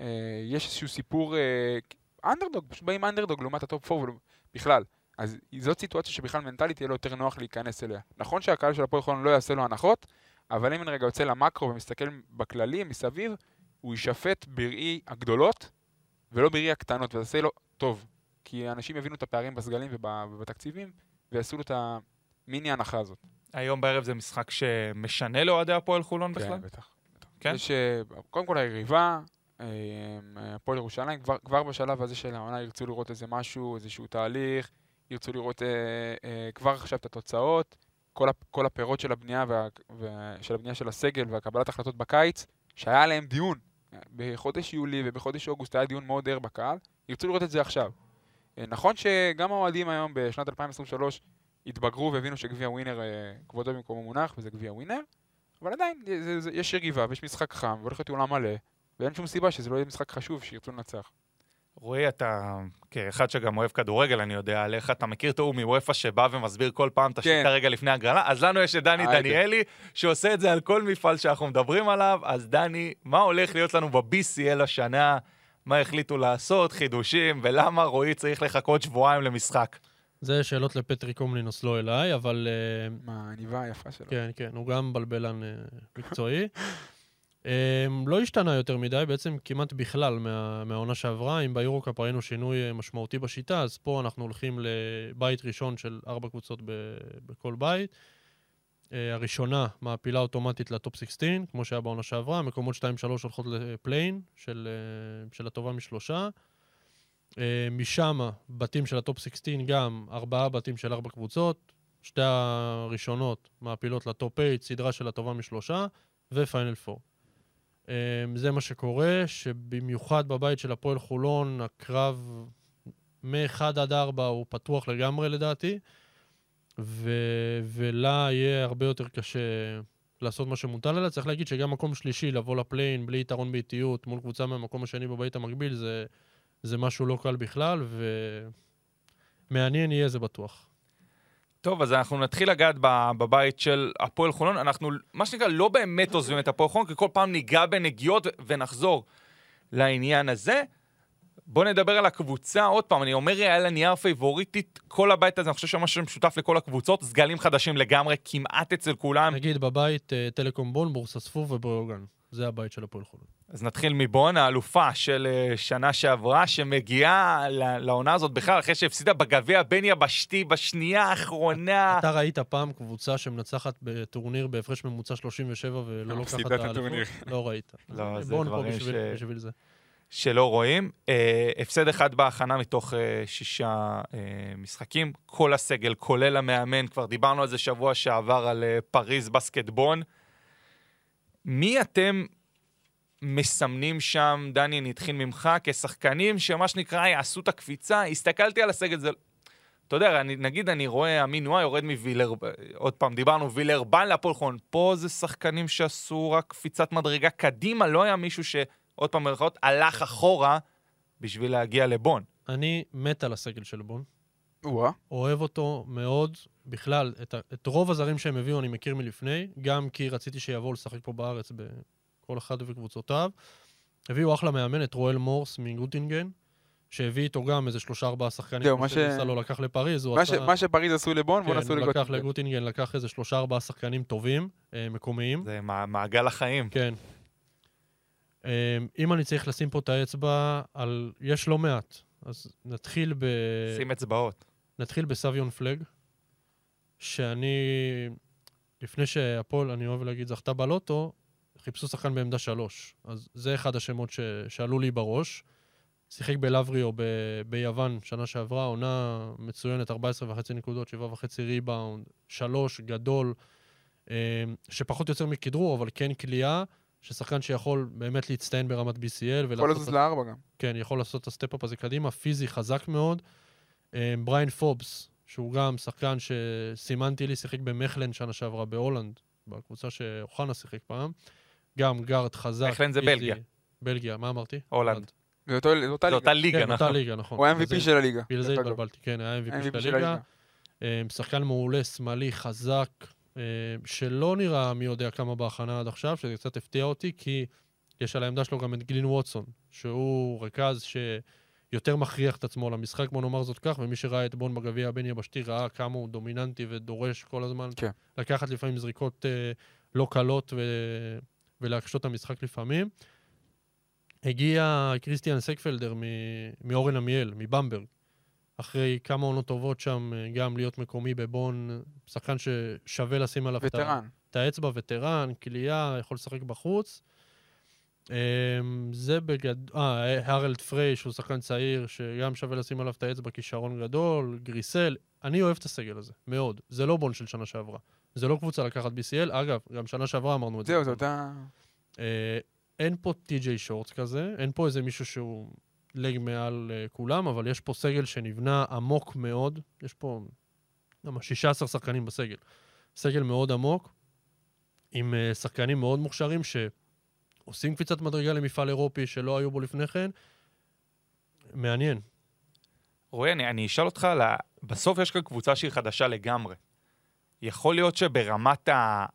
אה, יש איזשהו סיפור, אה, אנדרדוג, פשוט באים אנדרדוג לעומת הטופ 4 בכלל. אז זאת סיטואציה שבכלל מנטלית יהיה לו יותר נוח להיכנס אליה. נכון שהקהל של הפועל חולון לא יעשה לו הנחות, אבל אם אני רגע יוצא למקרו ומסתכל בכללי, מסביב, הוא יישפט בראי הגדולות, ולא בראי הקטנות, וזה יעשה לו טוב. כי אנשים יבינו את הפערים בסגלים וב- ובתקציבים, ויעשו לו את המיני הנחה הזאת. היום בערב זה משחק שמשנה לאוהדי הפועל חולון בכלל? כן, בטח. כן? יש, אה, קודם כל היריבה, אה, הפועל ירושלים, כבר, כבר בשלב הזה של העונה ירצו לראות איזה משהו, איזשהו תהליך, ירצו לראות אה, אה, כבר עכשיו את התוצאות, כל, הפ, כל הפירות של הבנייה, וה, וה, של הבנייה של הסגל והקבלת החלטות בקיץ, שהיה עליהם דיון. בחודש יולי ובחודש אוגוסט היה דיון מאוד ער בקהל, ירצו לראות את זה עכשיו. אה, נכון שגם האוהדים היום בשנת 2023 התבגרו והבינו שגביע ווינר, אה, כבודו במקומו מונח, וזה גביע ווינר, אבל עדיין, זה, זה, יש יריבה ויש משחק חם, והולך להיות אולם מלא, ואין שום סיבה שזה לא יהיה משחק חשוב, שירצו לנצח. רועי, אתה, כאחד שגם אוהב כדורגל, אני יודע עליך, אתה מכיר את ההוא מוופא שבא ומסביר כל פעם את השיטה כן. רגע לפני הגרלה? אז לנו יש את דני היידה. דניאלי, שעושה את זה על כל מפעל שאנחנו מדברים עליו. אז דני, מה הולך להיות לנו ב-BCL השנה? מה החליטו לעשות, חידושים, ולמה רועי צריך לחכות שבועיים למשחק? זה שאלות לפטרי קומלינוס, לא אליי, אבל... אה, מה, העניבה היפה שלו. כן, כן, הוא גם בלבלן אה, מקצועי. אה, לא השתנה יותר מדי, בעצם כמעט בכלל מה, מהעונה שעברה. אם ביורו-קאפ ראינו שינוי משמעותי בשיטה, אז פה אנחנו הולכים לבית ראשון של ארבע קבוצות ב, בכל בית. הראשונה מעפילה אוטומטית לטופ 16, כמו שהיה בעונה שעברה, מקומות 2-3 הולכות ל play-in של, של הטובה משלושה. אה, משם, בתים של הטופ 16, גם ארבעה בתים של ארבע קבוצות. שתי הראשונות מעפילות לטופ 8, סדרה של הטובה משלושה, ופיינל 4. אה, זה מה שקורה, שבמיוחד בבית של הפועל חולון, הקרב מ-1 עד 4 הוא פתוח לגמרי לדעתי, ו... ולה יהיה הרבה יותר קשה לעשות מה שמוטל עליה. צריך להגיד שגם מקום שלישי, לבוא לפליין בלי יתרון באיטיות מול קבוצה מהמקום השני בבית המקביל, זה, זה משהו לא קל בכלל, ומעניין יהיה זה בטוח. טוב, אז אנחנו נתחיל לגעת בבית של הפועל חולון. אנחנו, מה שנקרא, לא באמת עוזבים את הפועל חולון, כי כל פעם ניגע בנגיעות ונחזור לעניין הזה. בואו נדבר על הקבוצה עוד פעם, אני אומר, היה לה נייר פייבוריטית כל הבית הזה, אני חושב שמה שמשותף לכל הקבוצות, סגלים חדשים לגמרי, כמעט אצל כולם. נגיד בבית אה, טלקום בון, בורסה ספור ובריאוגן. זה הבית של הפועל חולון. אז נתחיל מבון, האלופה של אה, שנה שעברה, שמגיעה לעונה הזאת בכלל, אחרי שהפסידה בגביע הבין-יבשתי בשנייה האחרונה. אתה ראית פעם קבוצה שמנצחת בטורניר בהפרש ממוצע 37 ולא לוקחת מפסידה את האליפות? הטורניר. לא ראית. לא, זה בון פה דברים בשביל- ש- בשביל זה. שלא רואים. אה, הפסד אחד בהכנה מתוך אה, שישה אה, משחקים. כל הסגל, כולל המאמן, כבר דיברנו על זה שבוע שעבר, על אה, פריז בסקטבון. מי אתם מסמנים שם, דני, אני אתחיל ממך, כשחקנים שמה שנקרא יעשו את הקפיצה? הסתכלתי על הסגל, זה... אתה יודע, אני, נגיד אני רואה אמין נועה יורד מווילר, עוד פעם, דיברנו, וילר בן להפועל חולון. פה זה שחקנים שעשו רק קפיצת מדרגה קדימה, לא היה מישהו ש... עוד פעם, במירכאות, הלך אחורה בשביל להגיע לבון. אני מת על הסגל של בון. או-אה. אוהב אותו מאוד. בכלל, את, את רוב הזרים שהם הביאו אני מכיר מלפני, גם כי רציתי שיבואו לשחק פה בארץ בכל אחד וקבוצותיו. הביאו אחלה מאמן, את רואל מורס מגוטינגן, שהביא איתו גם איזה שלושה ארבעה שחקנים, זהו, כמו מה ש- שניסה לקח לפריז, הוא מה ש- עשה... מה שפריז עשו לבון, בואו כן, נעשו הוא לקח לגוטינגן. לגוטינגן, לקח איזה שלושה ארבעה שחקנים טובים, אה, מקומיים. זה מע- מעגל החיים. כן. אה, אם אני צריך לשים פה את האצבע על... יש לא מעט. אז נתחיל ב... שים אצבעות. נתחיל בסביון פלג, שאני, לפני שהפועל, אני אוהב להגיד, זכתה בלוטו, חיפשו שחקן בעמדה שלוש. אז זה אחד השמות ש... שעלו לי בראש. שיחק בלבריו ב... ביוון שנה שעברה, עונה מצוינת, 14.5 נקודות, 7.5 ריבאונד, שלוש, גדול, אה, שפחות יוצר מכדרור, אבל כן קליעה, ששחקן שיכול באמת להצטיין ברמת BCL יכול. לזוז לארבע גם. כן, יכול לעשות את ה step-up הזה קדימה, פיזי חזק מאוד. אה, בריין פובס, שהוא גם שחקן שסימנתי לי, שיחק במכלן שנה שעברה בהולנד, בקבוצה שאוחנה שיחק פעם. גם גארד חזק. מכלן זה. בלגיה. בלגיה, מה אמרתי? הולנד. זה אותו- זה אותה אותה ליגה. ליגה, כן, אותה נכון. ליגה, נכון. הוא ה-MVP זה- של הליגה. בגלל זה. התבלבלתי, כן, היה MVP של הליגה. אה, שחקן מעולה, שמאלי, חזק, אה, שלא נראה מי יודע כמה בהכנה עד עכשיו, שזה קצת הפתיע אותי, כי יש על העמדה שלו גם את גלין ווטסון, שהוא רכז שיותר מכריח את עצמו למשחק, בוא נאמר זאת כך, ומי שראה את בון בגביע הבין-יבשתי ראה כמה הוא דומיננטי ודורש כל הזמן כן. לקחת לפעמים זריקות אה, לא קלות ו... ולהקשות את המשחק לפעמים. הגיע קריסטיאן סקפלדר מ... מאורן עמיאל, מבמברג. אחרי כמה עונות טובות שם, אה, גם להיות מקומי בבון, שחקן ששווה לשים עליו וטרן. את האצבע, וטרן, כליאה, יכול לשחק בחוץ. אמ, זה בגד... אה, הרלד פריי, שהוא שחקן צעיר, שגם שווה לשים עליו את האצבע, כישרון גדול, גריסל. אני אוהב את הסגל הזה, מאוד. זה לא בון של שנה שעברה. זה לא קבוצה לקחת BCL. אגב, גם שנה שעברה אמרנו את זה. זהו, זו אותה... אין פה טי.ג'יי שורטס כזה, אין פה איזה מישהו שהוא לג מעל אה, כולם, אבל יש פה סגל שנבנה עמוק מאוד. יש פה למה, 16 שחקנים בסגל. סגל מאוד עמוק, עם אה, שחקנים מאוד מוכשרים שעושים קפיצת מדרגה למפעל אירופי שלא היו בו לפני כן. מעניין. רועי, אני, אני אשאל אותך, על ה- בסוף יש כאן קבוצה שהיא חדשה לגמרי. יכול להיות שברמת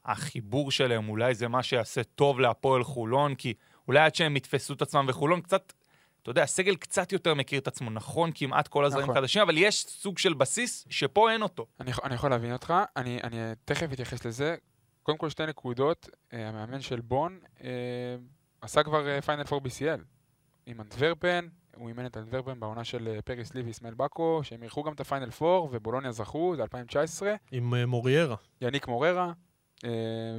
החיבור שלהם, אולי זה מה שיעשה טוב להפועל חולון, כי אולי עד שהם יתפסו את עצמם וחולון קצת, אתה יודע, הסגל קצת יותר מכיר את עצמו, נכון, כמעט כל הזרים נכון. חדשים, אבל יש סוג של בסיס שפה אין אותו. אני, אני יכול להבין אותך, אני, אני תכף אתייחס לזה. קודם כל שתי נקודות, אה, המאמן של בון אה, עשה כבר פיינל 4 BCL עם אנטוורפן, הוא אימן את אנטוורפן בעונה של אה, פריס לי ואיסמאל באקו, שהם אירחו גם את הפיינל 4 ובולוניה זכו, זה 2019, עם אה, מוריירה. יניק מוררה, אה,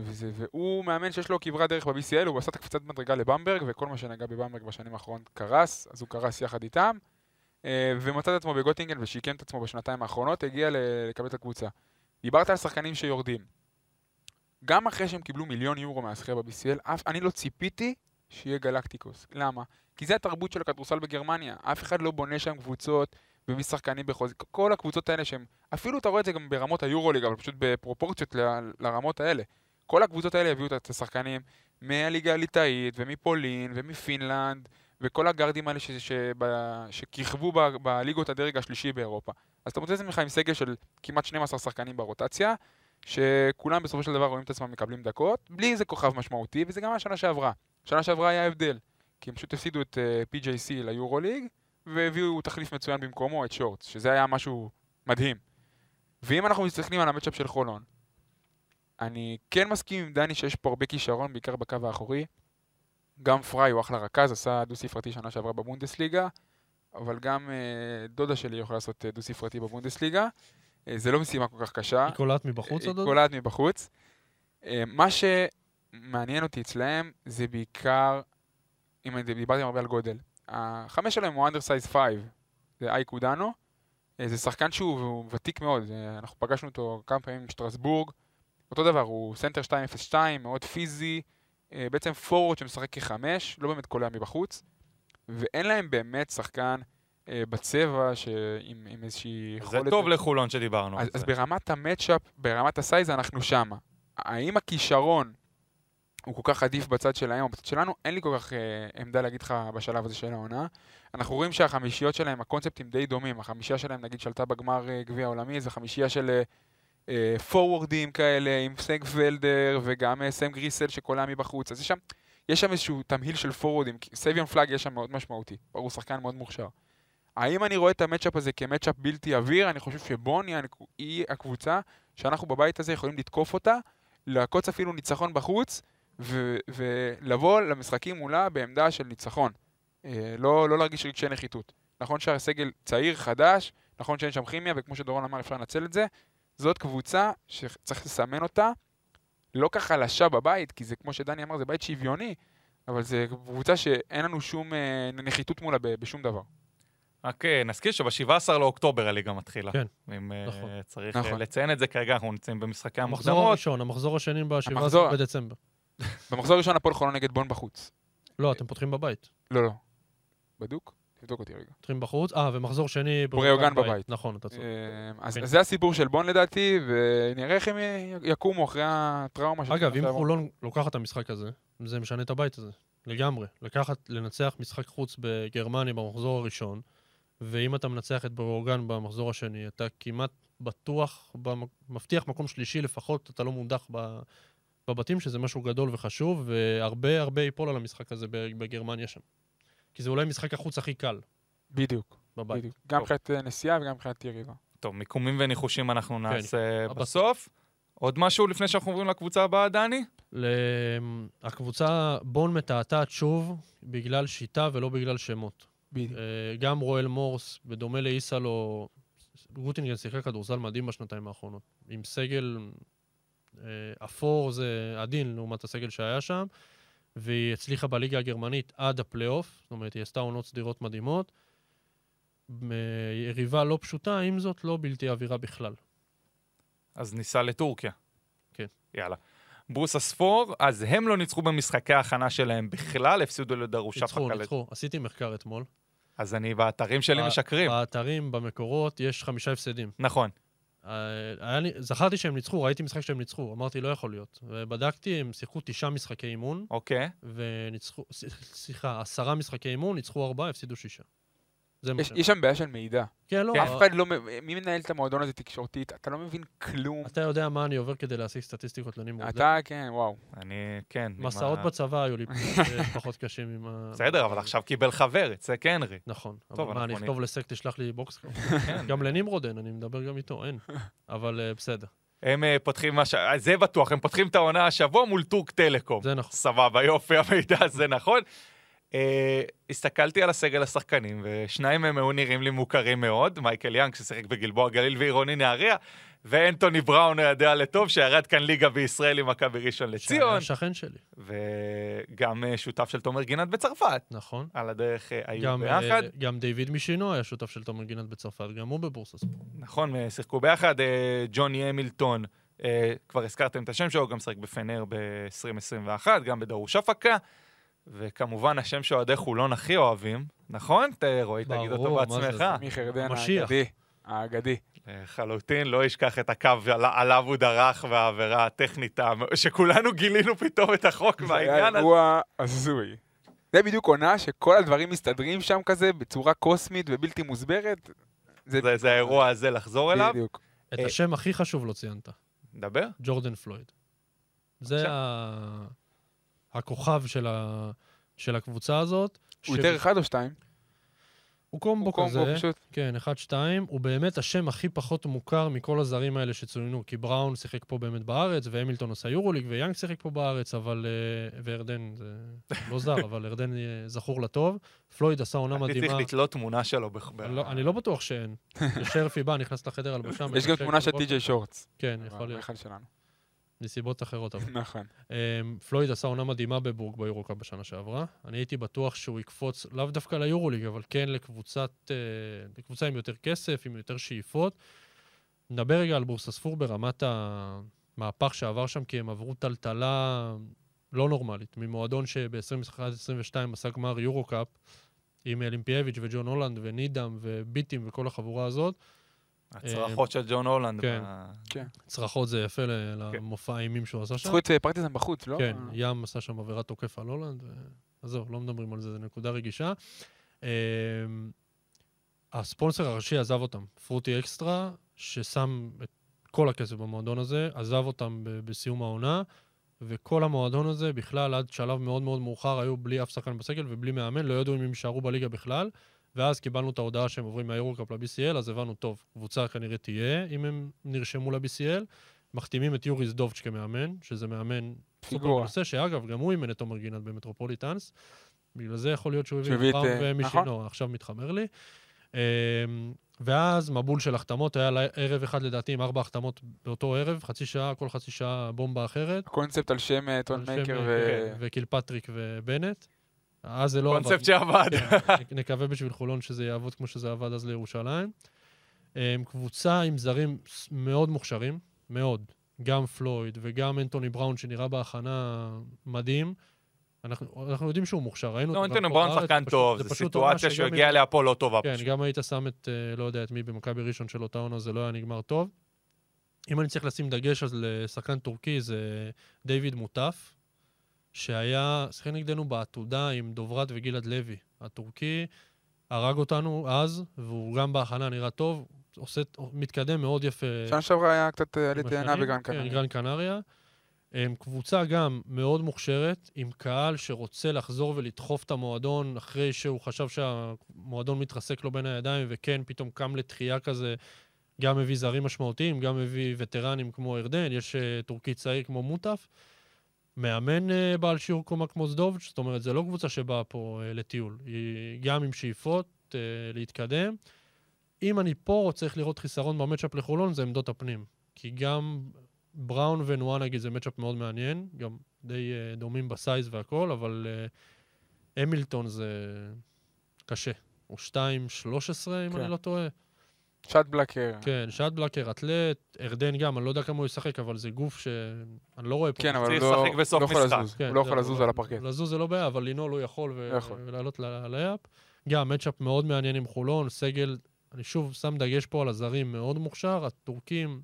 וזה, והוא מאמן שיש לו כברת דרך ב-BCL, הוא עשה את הקפיצת מדרגה לבמברג, וכל מה שנגע בבמברג בשנים האחרונות קרס, אז הוא קרס יחד איתם, ומצא את עצמו בגוטינגן ושיקם את עצמו בשנתיים האחרונות, הגיע לקבל את הקבוצה. דיברת על שחקנים שיורדים. גם אחרי שהם קיבלו מיליון יורו מהזכייה ב-BCL, אני לא ציפיתי שיהיה גלקטיקוס. למה? כי זה התרבות של הכדורסל בגרמניה. אף אחד לא בונה שם קבוצות ומביא שחקנים בחוז... כל הקבוצות האלה שהם... אפילו אתה רואה את זה גם ברמות היורוליג, אבל פשוט בפרופורציות ל- לרמות האלה. כל הקבוצות האלה הביאו את השחקנים מהליגה הליטאית, ומפולין, ומפינלנד, וכל הגארדים האלה ש... ש... ב... שכיכבו ב... בליגות הדרג השלישי באירופה. אז אתה מוצא את עצמך עם סגל של כמעט 12 שחקנים ברוטציה, שכולם בסופו של דבר רואים את עצמם מקבלים דקות, בלי איזה כוכב משמעותי, וזה גם השנה שעברה. שנה שעברה היה הבדל, כי הם פשוט הפסידו את uh, PJC ליורוליג, והביאו תחליף מצוין במקומו, את שורטס, שזה היה משהו מדהים. ואם אנחנו מסתכלים על המצ'אפ של חולון, אני כן מסכים עם דני שיש פה הרבה כישרון, בעיקר בקו האחורי. גם פריי הוא אחלה רכז, עשה דו-ספרתי שנה שעברה בבונדסליגה, אבל גם uh, דודה שלי יכולה לעשות uh, דו-ספרתי בבונדסליגה. Uh, זה לא משימה כל כך קשה. היא קולעת מבחוץ, היא הדוד? קולעת מבחוץ. אה, מה שמעניין אותי אצלהם זה בעיקר, אם דיברתי הרבה על גודל, החמש שלהם הוא undersize 5, זה אייק אודנו, אה, זה שחקן שהוא הוא ותיק מאוד, אה, אנחנו פגשנו אותו כמה פעמים עם שטרסבורג, אותו דבר, הוא סנטר 202, מאוד פיזי, אה, בעצם פורוורד שמשחק כחמש, לא באמת קולע מבחוץ, ואין להם באמת שחקן בצבע שעם עם איזושהי זה יכולת... טוב לחולון שדיברנו על אז, אז זה. ברמת ה matchup, ברמת ה size, אנחנו שמה. האם הכישרון הוא כל כך עדיף בצד שלהם או בצד שלנו? אין לי כל כך אה, עמדה להגיד לך בשלב הזה של העונה. אנחנו רואים שהחמישיות שלהם, הקונספטים די דומים. החמישייה שלהם, נגיד, שלטה בגמר אה, גביע העולמי, זו חמישייה של אה, אה, פורוורדים כאלה, עם סנק ולדר וגם אה, סם גריסל שקולע מבחוץ. אז יש שם, יש שם איזשהו תמהיל של פורוורדים. סביון פלאג יש שם מאוד משמעותי. ברור, שחקן מאוד מוכשר. האם אני רואה את המצ'אפ הזה כמצ'אפ בלתי עביר? אני חושב שבוני היא הקבוצה שאנחנו בבית הזה יכולים לתקוף אותה, לעקוץ אפילו ניצחון בחוץ, ו- ולבוא למשחקים מולה בעמדה של ניצחון. אה, לא, לא להרגיש רגשי נחיתות. נכון שהסגל צעיר, חדש, נכון שאין שם כימיה, וכמו שדורון אמר, אפשר לנצל את זה. זאת קבוצה שצריך לסמן אותה, לא כחלשה בבית, כי זה כמו שדני אמר, זה בית שוויוני, אבל זו קבוצה שאין לנו שום אה, נחיתות מולה ב- בשום דבר. רק אה, נזכיר שב-17 לאוקטובר הליגה מתחילה. כן. אם אה, נכון. צריך נכון. לציין את זה, כרגע אנחנו נמצאים במשחקי המחזור המוקדמות. הראשון, המחזור השני ב-17 המחזור- בדצמבר. במחזור הראשון הפועל חולון נגד בון בחוץ. לא, אתם פותחים בבית. לא, לא. בדוק? תבדוק אותי רגע. פותחים בחוץ, אה, ומחזור שני... בוריוגן בבית. נכון, אתה צודק. אה, אז כן. זה הסיפור של בון לדעתי, ונראה איך הם יקומו אחרי הטראומה של אגב, אם. חולון לוקחת את המשחק הזה, זה משנה את הבית הזה. לגמרי. לקחת, לנצח משחק חוץ בגרמניה במחזור הראשון, ואם אתה מנצח את בוריוגן במחזור השני, אתה כמעט בטוח, מבטיח מקום שלישי לפחות, אתה לא מודח ב- בבתים, שזה משהו גדול וחשוב, והרבה הרבה ייפול על המשחק הזה בגרמניה שם. כי זה אולי משחק החוץ הכי קל בדיוק, בבית. בדיוק. גם. מבחינת אה, נסיעה וגם מבחינת יריבה. טוב, מיקומים וניחושים אנחנו נעשה בסוף. בסוף. עוד משהו לפני שאנחנו עוברים לקבוצה הבאה, דני? הקבוצה בון מתעתעת שוב בגלל שיטה ולא בגלל שמות. בדיוק. אה, גם רואל מורס, בדומה לאיסלו, גוטינגן שיחק כדורסל מדהים בשנתיים האחרונות. עם סגל אפור זה עדין לעומת הסגל שהיה שם, והיא הצליחה בליגה הגרמנית עד הפלייאוף, זאת אומרת, היא עשתה עונות סדירות מדהימות. יריבה לא פשוטה, עם זאת, לא בלתי עבירה בכלל. אז ניסע לטורקיה. כן. יאללה. ברוס הספור, אז הם לא ניצחו במשחקי ההכנה שלהם בכלל, הפסידו לדרושה ניצחו, פקלט. ניצחו. עשיתי מחקר אתמול. אז אני באתרים שלי משקרים. באתרים, במקורות, יש חמישה הפסדים. נכון. אה, לי, זכרתי שהם ניצחו, ראיתי משחק שהם ניצחו, אמרתי, לא יכול להיות. ובדקתי, הם שיחקו תשעה משחקי אימון, אוקיי. וניצחו, סליחה, עשרה משחקי אימון, ניצחו ארבעה, הפסידו שישה. יש-. יש שם בעיה של מידע. כן, לא. אף אחד לא... מי מנהל את המועדון הזה תקשורתית? אתה לא מבין כלום. אתה יודע מה אני עובר כדי להשיג סטטיסטיקות לנמרוד. אתה, כן, וואו. אני, כן. מסעות בצבא היו לי פחות קשים עם ה... בסדר, אבל עכשיו קיבל חבר, אצל קנרי. נכון. טוב, אבל מה, אני אכתוב לסק, תשלח לי box? כן. גם לנמרוד אין, אני מדבר גם איתו, אין. אבל אה, בסדר, הם אה, פותחים. אה, זה בטוח, הם פותחים את העונה השבוע מול טורק טלקום. זה נכון. סבבה, יופי, המידע הזה נכון. אה, הסתכלתי על הסגל השחקנים, ושניים מהם היו נראים לי מוכרים מאוד, מייקל יאנג ששיחק בגלבוע גליל ועירוני נהריה, ואנטוני בראון הידע לטוב, שירד כאן ליגה בישראל עם מכבי ראשון לציון, שהיה שכן שלי, וגם אה, שותף של תומר גינת בצרפת. נכון. על הדרך אה, היו גם, ביחד. גם דיוויד מישינו היה שותף של תומר גינת בצרפת, גם הוא בבורסה ספורט. נכון, אה, שיחקו ביחד. אה, ג'וני המילטון, אה, כבר הזכרתם את השם שלו, גם שיחק בפנר ב-2021, גם בדרוש הפקה. וכמובן, השם שאוהדי חולון הכי אוהבים, נכון? רועי, תגיד אותו ברור, מה זה, בעצמך. זה מיכה ירדן משיח. האגדי. האגדי. לחלוטין, לא ישכח את הקו על- עליו הוא דרך והעבירה הטכנית, שכולנו גילינו פתאום את החוק זה היה מהעניין הזה. אירוע הזוי. זה בדיוק עונה שכל הדברים מסתדרים שם כזה בצורה קוסמית ובלתי מוסברת. זה- זה האירוע הזה לחזור אליו. בדיוק. את אה, השם הכי חשוב לא ציינת, נדבר. ג'ורדן פלויד. זה. ה... הכוכב של, ה... של הקבוצה הזאת. הוא ש- יותר אחד או שתיים? הוא קומבו הוא קומבו כזה. פשוט. כן, 1-2, הוא באמת השם הכי פחות מוכר מכל הזרים האלה שצוינו, כי בראון שיחק פה באמת בארץ, והמילטון עשה יורוליג, ויאנג שיחק פה בארץ, אבל... אה, וירדן, זה לא זר, אבל ירדן אה, זכור לטוב. פלויד עשה עונה אני צריך מדהימה. לתלות תמונה שלו. לא, אני לא בטוח שאין. שרפי בא, נכנס לחדר הלבשה. יש גם תמונה של טי.ג'יי שורטס. כן, יכול להיות, אחד שלנו. מסיבות אחרות. אבל. נכון. אמ, פלויד עשה עונה מדהימה בבורג ביורוקאפ בשנה שעברה. אני הייתי בטוח שהוא יקפוץ, לאו דווקא ליורוליג, אבל כן לקבוצת, אה, לקבוצה עם יותר כסף, עם יותר שאיפות. נדבר רגע על בורסספור ברמת המהפך שעבר שם, כי הם עברו טלטלה לא נורמלית, ממועדון שב-21-22 עשה גמר יורוקאפ, עם אלימפיאביץ' וג'ון הולנד ונידם וביטים וכל החבורה הזאת. הצרחות של ג'ון הולנד. כן. ב- צרחות זה יפה ל- למופע האימים שהוא עשה שם. זכו את אה, פרטיזן בחוץ, לא? כן, ים עשה שם עבירת תוקף על הולנד, עזוב, לא מדברים על זה, זו נקודה רגישה. אמ, הספונסר הראשי עזב אותם, פרוטי אקסטרה, ששם את כל הכסף במועדון הזה, עזב אותם בסיום העונה, וכל המועדון הזה בכלל עד שלב מאוד מאוד מאוחר היו בלי אף שחקן בסגל ובלי מאמן, לא ידעו אם הם יישארו בליגה בכלל, ואז קיבלנו את ההודעה שהם עוברים מהיורוקאפ ל-BCL, אז הבנו, טוב, קבוצה כנראה תהיה אם הם נרשמו ל-BCL. מחתימים את יורי זדובץ' כמאמן, שזה מאמן סופר. מנוסה, שאגב, גם הוא אימן את תומר גינת במטרופוליטנס. בגלל זה יכול להיות שהוא הביא את בראון אה, ומישינו, עכשיו מתחבר לי. אמ, ואז מבול של החתמות, היה ערב אחד לדעתי עם ארבע החתמות באותו ערב, חצי שעה, כל חצי שעה בומבה אחרת. הקונספט על שם אה, טון מייקר אה, ו... וקילפטריק ובנט. אז זה לא עבד. קונספט שעבד. כן, נקווה בשביל חולון שזה יעבוד כמו שזה עבד אז לירושלים. אמ, קבוצה עם זרים מאוד מוכשרים, מאוד. גם פלויד וגם אנטוני בראון, שנראה בהכנה מדהים. אנחנו, אנחנו יודעים שהוא מוכשר, ראינו לא, אותו גם אנטוני בראון שחקן טוב, זו סיטואציה שהוא הגיע אליה פה לא טובה כן, פשוט. גם היית שם את, אה, לא יודע, את מי במכבי ראשון של אותה עונה, זה לא היה נגמר טוב. אם אני צריך לשים דגש אז לשחקן טורקי, זה דיוויד מוטף, שהיה, שיחק נגדנו בעתודה עם דוברת וגלעד לוי. הטורקי הרג אותנו אז, והוא גם בהכנה נראה טוב, עושה, מתקדם מאוד יפה. שנה שעברה היה קצת אה, עלית עינה. בגרן כן, קנריה. גרן קנריה. הם קבוצה גם מאוד מוכשרת, עם קהל שרוצה לחזור ולדחוף את המועדון אחרי שהוא חשב שהמועדון מתרסק לו בין הידיים, וכן, פתאום קם לתחייה כזה, גם מביא זרים משמעותיים, גם מביא וטרנים כמו ארדן, יש uh, טורקי צעיר כמו מוטף. מאמן uh, בעל שיעור קומה כמו זדובץ', זאת אומרת, זו לא קבוצה שבאה פה uh, לטיול, היא גם עם שאיפות uh, להתקדם. אם אני פה צריך לראות חיסרון במצ'אפ לחולון, זה עמדות הפנים. כי גם בראון ונואן, נגיד, זה מצ'אפ מאוד מעניין, גם די דומים בסייז והכל, אבל המילטון זה קשה. הוא 2-13, אם כן. אני לא טועה. שט בלקר. כן, שטבלקר, אתלט, ארדן גם, אני לא יודע כמה הוא ישחק, אבל זה גוף שאני לא רואה פה. כן, אבל הוא לא לא יכול משחק. לזוז. כן, הוא לא יכול לזוז על הפרקט. לזוז זה לא בעיה, אבל לנעול הוא יכול ו- יכול. ולעלות ל- ליאפ. גם מצ'אפ מאוד מעניין עם חולון, סגל, אני שוב שם דגש פה על הזרים מאוד מוכשר, הטורקים,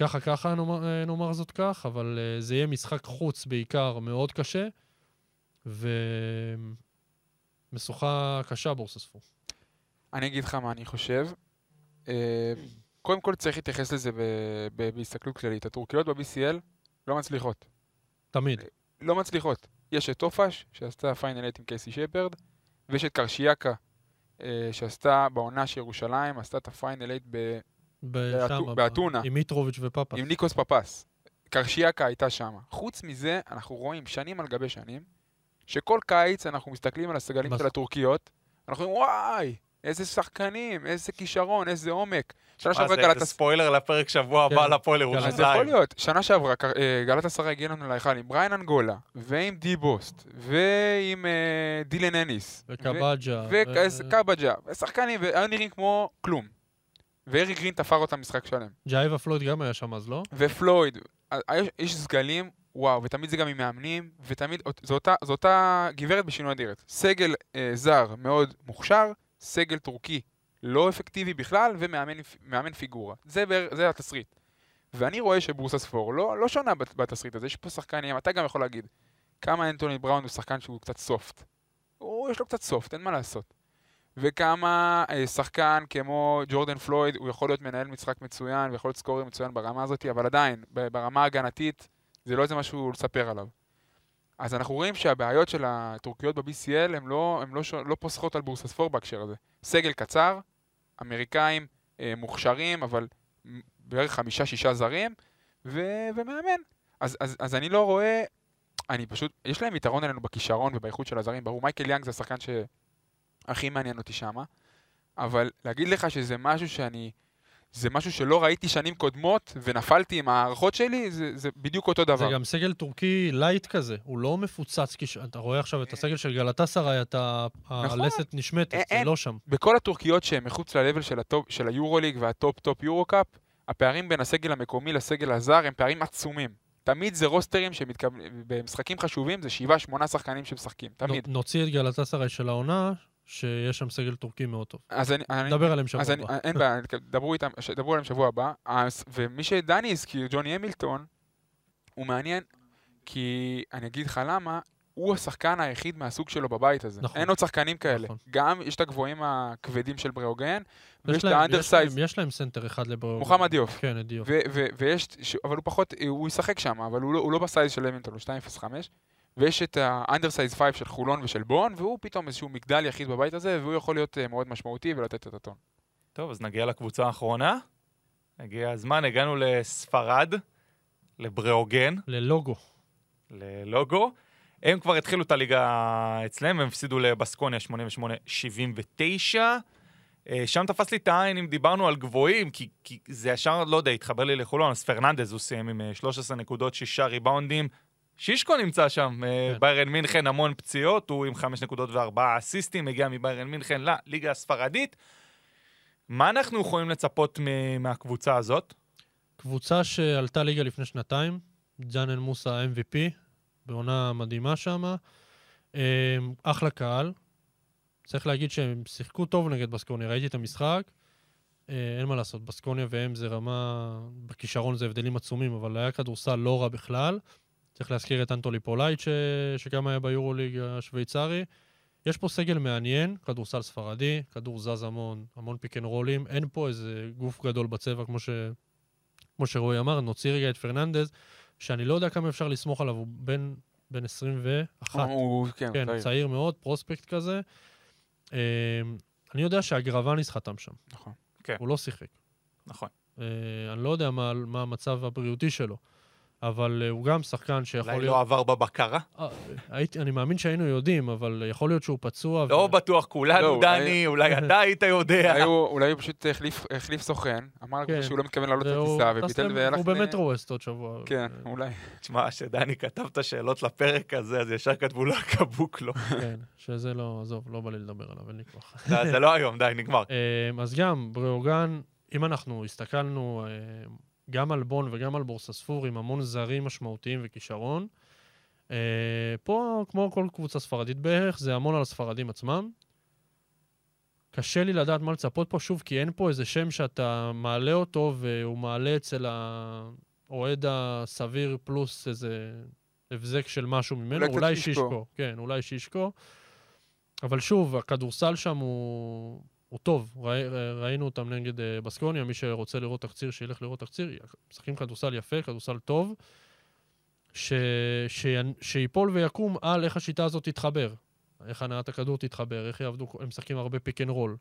ככה ככה נאמר, נאמר זאת כך, אבל אה, זה יהיה משחק חוץ בעיקר מאוד קשה, ומשוכה קשה בורסספור. אני אגיד לך מה אני חושב. אה, קודם כל צריך להתייחס לזה בהסתכלות כללית. הטורקיות ב-BCL לא מצליחות. תמיד. לא מצליחות. יש את טופאש, שעשתה Final 8 עם קייסי שפרד, ויש את קרשיאקה, אה, שעשתה בעונה של ירושלים, עשתה את ה Final 8 ב- ב- באתו- שמה, באתונה. עם מיטרוביץ' ופאפה. עם ניקוס פפס. קרשיאקה הייתה שם. חוץ מזה, אנחנו רואים שנים על גבי שנים, שכל קיץ אנחנו מסתכלים על הסגלים של? הטורקיות, אנחנו אומרים, וואי, איזה שחקנים, איזה כישרון, איזה עומק. שנה שעברה זה, גלת זה ספוילר לפרק שבוע הבא כן. לפועל ירושלים. יכול להיות. שנה שעברה אה, גלת עשרה הגיע לנו להיכל עם בריין אנגולה, ועם די בוסט, ועם אה, דילן אניס. וקבג'ה. וקבג'ה, ושחקנים, והיו נראים כמו כלום. ואריק גרין תפר אותם משחק שלם. ג'איבה פלויד גם היה שם אז, לא? ופלויד, יש- יש סגלים, וואו, ותמיד זה גם עם מאמנים, ותמיד, זו אותה, זו אותה גברת בשינוי אדירת. סגל אה, זר מאוד מוכשר, סגל טורקי לא אפקטיבי בכלל, ומאמן מאמן פיגורה. זה, זה התסריט. ואני רואה שבורסה ספור לא, לא שונה בת- בתסריט הזה, יש פה שחקנים, אתה גם יכול להגיד, כמה אנטוני בראון הוא שחקן שהוא קצת סופט. הוא, יש לו קצת סופט, אין מה לעשות. וכמה אה, שחקן כמו ג'ורדן פלויד, הוא יכול להיות מנהל משחק מצוין, ויכול להיות סקורר מצוין ברמה הזאת, אבל עדיין, ברמה ההגנתית, זה לא איזה משהו לספר עליו. אז אנחנו רואים שהבעיות של הטורקיות ב-BCL הן לא, לא, לא פוסחות על בורסספור בהקשר הזה. סגל קצר, אמריקאים אה, מוכשרים, אבל בערך חמישה-שישה זרים, ו- ומאמן. אז, אז, אז אני לא רואה, אני פשוט, יש להם יתרון עלינו בכישרון ובאיכות של הזרים, ברור, מייקל יאנג זה השחקן שהכי מעניין אותי שמה, אבל להגיד לך שזה משהו שאני, זה משהו שלא ראיתי שנים קודמות, ונפלתי עם ההערכות שלי, זה, זה בדיוק אותו דבר. זה גם סגל טורקי light כזה, הוא לא מפוצץ, כש... אתה רואה עכשיו את הסגל של גלטסראי, אתה... הלסת נשמטת, אה, זה אין. לא שם. בכל הטורקיות שהן מחוץ ל-level של, הטופ, של היורוליג והטופ-טופ יורו-קאפ, הפערים בין הסגל המקומי לסגל הזר הם פערים עצומים. תמיד זה רוסטרים שבמשחקים חשובים זה 7-8 שחקנים שמשחקים, תמיד. נו- נוציא את גלטסראי של העונה, שיש שם סגל טורקי מאוד טוב. אז אני... אני נדבר עליהם שבוע אז אני, הבא. אין בעיה, דברו איתם, דברו עליהם שבוע הבא. אז, ומי שדני הזכיר, ג'וני המילטון, הוא מעניין, כי אני אגיד לך למה, הוא השחקן היחיד מהסוג שלו בבית הזה. נכון. אין עוד שחקנים כאלה. נכון. גם יש את הגבוהים הכבדים של בריאוגן, ויש יש את יש ה undersize, להם- יש להם סנטר אחד לבריאו. מוחמד דיוף. כן, דיוף. ויש, אבל הוא פחות, הוא ישחק שם, אבל הוא לא, הוא לא ב size של המילטון, הוא 2.05. ויש את האנדרסייז 5 של חולון ושל בון, והוא פתאום איזשהו מגדל יחיד בבית הזה, והוא יכול להיות אה, מאוד משמעותי ולתת את הטון. טוב, אז נגיע לקבוצה האחרונה. הגיע הזמן, הגענו לספרד, לבריאוגן, ללוגו. ללוגו. הם כבר התחילו את הליגה אצלם, הם הפסידו לבסקוניה 88-79. אה, שם תפס לי את העין אם דיברנו על גבוהים, כי, כי זה ישר, לא יודע, התחבר לי לחולון, אז פרננדז הוא סיים עם אה, 13 נקודות, 6 ריבאונדים. שישקו נמצא שם, אה, כן. ביירן מינכן המון פציעות, הוא עם 5 נקודות ו-4 אסיסטים, הגיע מביירן מינכן לליגה הספרדית. מה אנחנו יכולים לצפות מהקבוצה הזאת? קבוצה שעלתה ליגה לפני שנתיים, ג'אנל מוסא MVP, בעונה מדהימה שם. אחלה קהל. צריך להגיד שהם שיחקו טוב נגד בסקוניה, ראיתי את המשחק. אה, אין מה לעשות, בסקוניה והם זה רמה... בכישרון זה הבדלים עצומים, אבל היה כדורסל לא רע בכלל. צריך להזכיר את אנתוני פולייט, ש... שגם היה ביורוליג השוויצרי. יש פה סגל מעניין, כדורסל ספרדי, כדור זז המון, המון pick and roll ים. אין פה איזה גוף גדול בצבע, כמו, ש... כמו שרועי אמר. נוציא רגע את פרננדז, שאני לא יודע כמה אפשר לסמוך עליו, הוא בן, בן 21. הוא, כן, כן, צעיר. צעיר מאוד, prospect כזה. אה, אני יודע שהגרבניס חתם שם. נכון. כן. הוא לא שיחק. נכון. אה, אני לא יודע מה, מה המצב הבריאותי שלו, אבל אה, הוא גם שחקן שיכול אולי להיות... לא עבר בבקרה? אה, הייתי, אני מאמין שהיינו יודעים, אבל יכול להיות שהוא פצוע. לא ו... בטוח, לא, כולנו, אולי- דני, אולי אתה היית יודע. אולי הוא- אולי פשוט החליף- החליף סוכן, אמר כן. שהוא לא מתכוון לעלות את והוא הטיסה, טס וביטל והלך... הוא רועסט עוד שבוע. כן, אה, אולי. תשמע, שדני כתב את השאלות לפרק הזה, אז ישר כתבו לו קבוק לו. כן, שזה לא, עזוב, לא בא לי לדבר עליו, אין לי כוח. זה לא היום, די, נגמר. אז גם, בריאוגן, אם אנחנו הסתכלנו גם על בון וגם על בורסספור עם המון זרים משמעותיים וכישרון, אה, פה, כמו כל קבוצה ספרדית בערך, זה המון על הספרדים עצמם. קשה לי לדעת מה לצפות פה, שוב, כי אין פה איזה שם שאתה מעלה אותו והוא מעלה אצל האוהד הסביר פלוס איזה הבזק של משהו ממנו, אולי אולי שישקו. שישקו. כן, אולי שישקו. אבל שוב, הכדורסל שם הוא, הוא טוב. ראי, ראינו אותם נגד אה, בסקוניה, מי שרוצה לראות תקציר, שילך לראות תקציר. משחקים כדורסל יפה, כדורסל טוב, ש, ש, שיפול ויקום על איך השיטה הזאת תתחבר. איך הנעת הכדור תתחבר, איך יעבדו, הם משחקים הרבה pick and roll.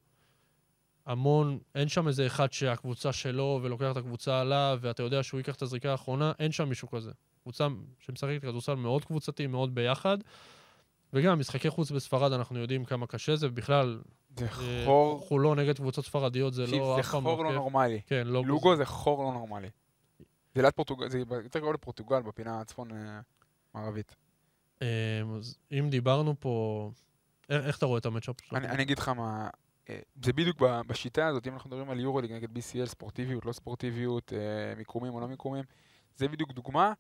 המון, אין שם איזה אחד שהקבוצה שלו ולוקח את הקבוצה עליו, ואתה יודע שהוא ייקח את הזריקה האחרונה, אין שם מישהו כזה. קבוצה שמשחקת כדורסל מאוד קבוצתי, מאוד ביחד. וגם, משחקי חוץ בספרד, אנחנו יודעים כמה קשה זה, בכלל, זה אה, חור, חולון נגד קבוצות ספרדיות זה לא זה חור לא כיף. נורמלי. כן, לא... לוגו זה חור לא נורמלי. זה ליד פורטוגל, זה יותר קרוב לפורטוגל, בפינה הצפון אה, אז אם דיברנו פה... איך אתה רואה את המצ'אפ שלו? אני אגיד לך מה, אה, זה בדיוק בשיטה הזאת, אם אנחנו מדברים על יורוליג נגד BCL, ספורטיביות, לא ספורטיביות, מיקומים או לא מיקומים, זה בדיוק דוגמה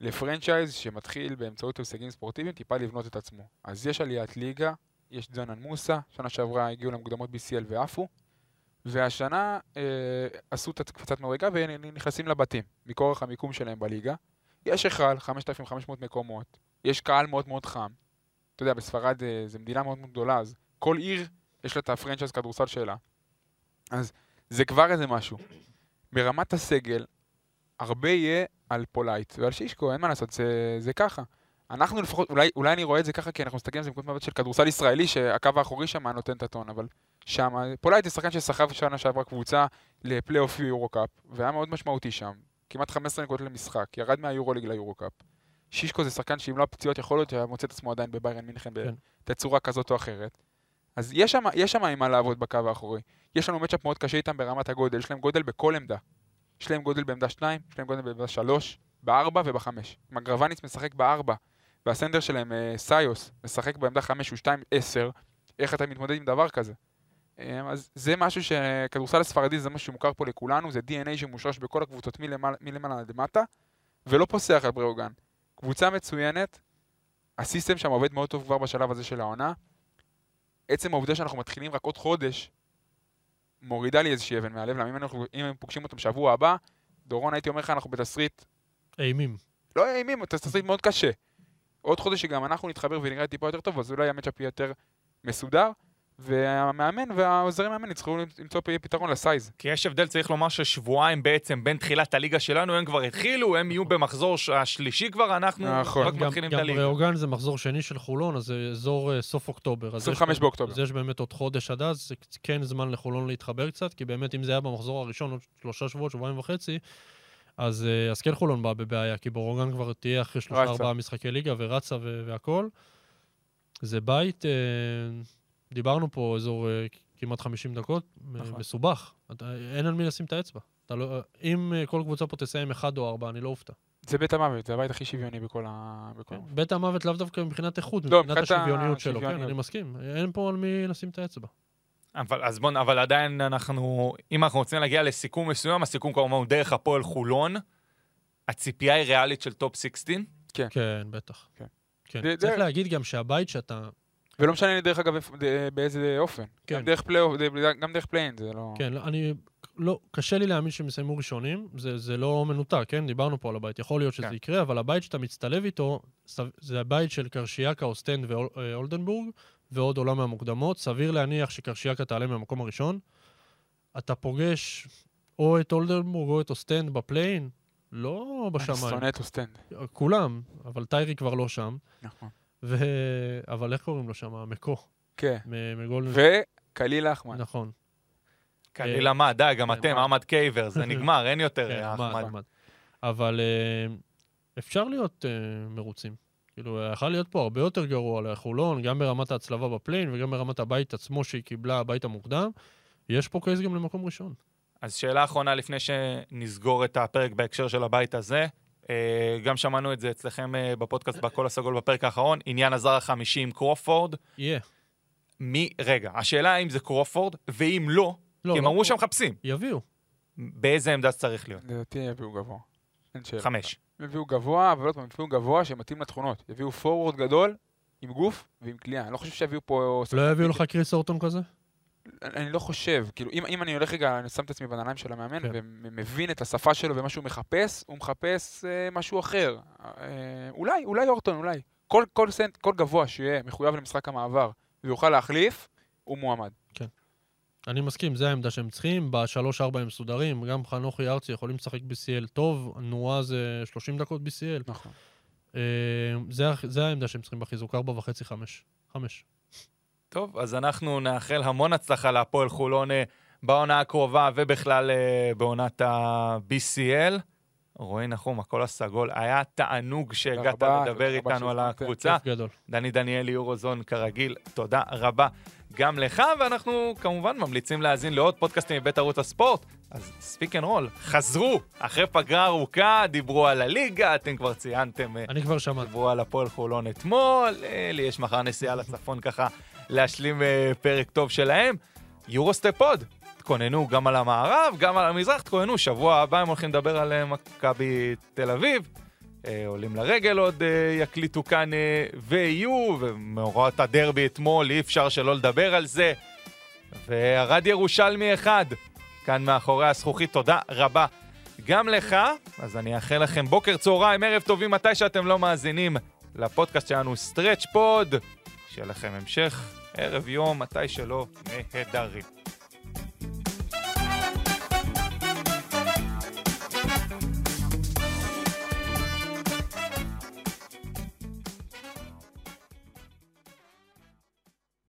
לפרנצ'ייז שמתחיל באמצעות הישגים ספורטיביים טיפה לבנות את עצמו. אז יש עליית ליגה, יש דזנן מוסה, שנה שעברה הגיעו למוקדמות BCL ועפו, והשנה אה, עשו את קפיצת מדרגה ונכנסים לבתים, מכורח המיקום שלהם בליגה. יש היכל, 5,500 מקומות, יש קהל מאוד מאוד חם. אתה יודע, בספרד אה, זו מדינה מאוד מאוד גדולה, אז כל עיר יש לה את הפרנצ'ייז כדורסל שלה. אז זה כבר איזה משהו. ברמת הסגל, הרבה יהיה על פולייט ועל שישקו, אין מה לעשות, זה, זה ככה. אנחנו לפחות, אולי, אולי אני רואה את זה ככה כי אנחנו מסתכלים על זה מנקודת מבט של כדורסל ישראלי, שהקו האחורי שם נותן את הטון, אבל שם, פולייט זה שחקן שסחב שנה שעברה קבוצה לפלייאוף יורו-קאפ, והיה מאוד משמעותי שם. כמעט 15 נקודות למשחק, ירד מהיורוליג ליורו-קאפ. שישקו זה שחקן שאם לא הפציעות יכול להיות שהיה מוצא את עצמו עדיין בביירן מינכן כן. בתצורה כזאת או אחרת. אז יש שם עם מה לעבוד בקו האחורי. יש לנו מצ'אפ מאוד קשה איתם ברמת הגודל, יש להם גודל בכל עמדה. יש להם גודל בעמדה 2, יש להם גודל בעמדה 3, ב-4 וב-5. מגרבניץ משחק ב-4, והסנדר שלהם, אה, סיוס, משחק בעמדה 5 ו-2, 10. איך אתה מתמודד עם דבר כזה? אה, אז זה משהו שכדורסל הספרדי זה משהו שמוכר פה לכולנו, זה DNA שמושרש בכל הקבוצות מלמעלה עד למטה, ולא פוסח על בריאוגן. קבוצה מצוינת, הסיסטם שם עובד מאוד טוב כבר בשלב הזה של העונה. עצם העובדה שאנחנו מתחילים רק עוד חודש, מורידה לי איזושהי אבן מהלב, למה אם אנחנו אם הם פוגשים אותם שבוע הבא, דורון הייתי אומר לך, אנחנו בתסריט, אימים. לא אימים, תסריט מאוד קשה. עוד חודש שגם אנחנו נתחבר ונראה טיפה יותר טוב, אז אולי המצ'אפ יהיה יותר מסודר, והמאמן והעוזרי מאמן יצטרכו למצוא פתרון לסייז. כי יש הבדל, צריך לומר ששבועיים בעצם בין תחילת הליגה שלנו, הם כבר התחילו, הם יהיו במחזור ש- השלישי כבר, אנחנו נכון. רק גם, מתחילים את גם הליגה. בריאוגן זה מחזור שני של חולון, אז זה אזור אה, סוף אוקטובר. אז יש 25 באמת- באוקטובר. אז יש באמת עוד חודש עד אז, זה כן זמן לחולון להתחבר קצת, כי באמת אם זה היה במחזור הראשון, עוד שלושה שבועות, שבועיים וחצי, אז, אה, אז כן חולון באה בבעיה, כי בריאוגן כבר תהיה אחרי שלושה. ארבעה משחקי ליגה ורצה ו- והכל. זה בית, אה, דיברנו פה אזור אה, כמעט 50 דקות, נכון. מסובך. אתה, אין על מי לשים את האצבע. אתה לא, אם אה, כל קבוצה פה תסיים אחד או ארבע, אני לא אופתע. זה בית המוות, זה הבית הכי שוויוני בכל ה... בכל כן. בית המוות לאו דווקא מבחינת איכות, לא, מבחינת השוויוניות שלו, כן. אני מסכים. אין פה על מי לשים את האצבע. אבל, אז בוא, אבל עדיין אנחנו, אם אנחנו רוצים להגיע לסיכום מסוים, הסיכום כמובן הוא דרך הפועל חולון. הציפייה היא ריאלית של Top 16. כן, בטח. כן. כן. זה- צריך זה- להגיד גם שהבית שאתה... ולא משנה לי דרך אגב באיזה אופן. כן. גם דרך פלייאוף, גם דרך play-in, זה לא... כן, לא, אני... לא, קשה לי להאמין שהם יסיימו ראשונים, זה, זה לא מנותק, כן? דיברנו פה על הבית. יכול להיות שזה כן. יקרה, אבל הבית שאתה מצטלב איתו, זה הבית של קרשיאקה, אוסטנד ואולדנבורג, ועוד עולה מהמוקדמות. סביר להניח שקרשיאקה תעלה מהמקום הראשון. אתה פוגש או את אולדנבורג או את אוסטנד ב play-in, לא אני בשמיים. שונא את אוסטנד. כולם. אבל טיירי כבר לא שם. נכון. ו... אבל איך קוראים לו שם? מקו. כן. מגולדן... וקליל אחמד. נכון. קליל עמד, די, גם כן, אתם? עמד קייבר, זה נגמר, אין יותר כן, אה, אחמד. אבל אה, אפשר להיות אה, מרוצים. כאילו, יכול להיות פה הרבה יותר גרוע לחולון, גם ברמת ההצלבה בפליין וגם ברמת הבית עצמו שהיא קיבלה, הבית המוקדם. יש פה case גם למקום ראשון. אז שאלה אחרונה לפני שנסגור את הפרק בהקשר של הבית הזה. אה, גם שמענו את זה אצלכם אה, בפודקאסט בקול הסגול בפרק האחרון, עניין הזר החמישי עם קרופורד. יהיה. מי, רגע, השאלה האם זה קרופורד, ואם לא, לא, כי הם לא אמרו פה. שהם מחפשים. יביאו. באיזה עמדה זה צריך להיות? לדעתי יביאו גבוה. אין שאלה. חמש. הם יביאו גבוה, אבל עוד פעם, יביאו גבוה שמתאים לתכונות. יביאו פורוורד גדול, עם גוף ועם קליעה. אני לא חושב שיביאו פה... לא יביאו לך קריס הורטון כזה? אני לא חושב, כאילו, אם, אם אני הולך רגע, אני שם את עצמי בנעליים של המאמן, כן. ומבין את השפה שלו ומה שהוא מחפש, הוא מחפש אה, משהו אחר. אה, אולי, אולי אורטון, אולי. כל, כל, סנט, כל גבוה שיהיה מחויב למשחק המעבר ויוכל להחליף, הוא מועמד. אני מסכים, זה העמדה שהם צריכים. בשלוש-ארבע הם מסודרים, גם חנוכי ארצי יכולים לשחק BCL טוב, נועה זה 30 דקות BCL. נכון. אה, זה, זה העמדה שהם צריכים בחיזוק, ארבע וחצי, חמש. חמש. טוב, אז אנחנו נאחל המון הצלחה להפועל חולון אה, בעונה הקרובה ובכלל אה, בעונת ה-BCL. רועי נחום, הקול הסגול, היה תענוג שהגעת רבה, לדבר איתנו על. הקבוצה. דני דניאלי, יורוזון, כרגיל, תודה רבה גם לך, ואנחנו כמובן ממליצים להאזין לעוד פודקאסטים מבית ערוץ הספורט. אז פיק אנד רול, חזרו, אחרי פגרה ארוכה, דיברו על הליגה, אתם כבר ציינתם, אה, אני כבר שמעתי. דיברו על הפועל חולון אתמול, לי יש מחר נסיעה לצפון ככה להשלים אה, פרק טוב שלהם. יורוסטפ עוד, תכוננו גם על המערב, גם על המזרח, תכוננו, שבוע הבא הם הולכים לדבר על אה, מכבי תל אביב. אה, עולים לרגל עוד יקליטו כאן ויהיו, ומאורעות הדרבי אתמול, אי אפשר שלא לדבר על זה. וערד ירושלמי אחד, כאן מאחורי הזכוכית, תודה רבה גם לך. אז אני אאחל לכם בוקר, צהריים, ערב טובים, מתי שאתם לא מאזינים לפודקאסט שלנו, סטרץ' פור. שיהיה לכם המשך ערב יום, מתי שלא, נהדרים.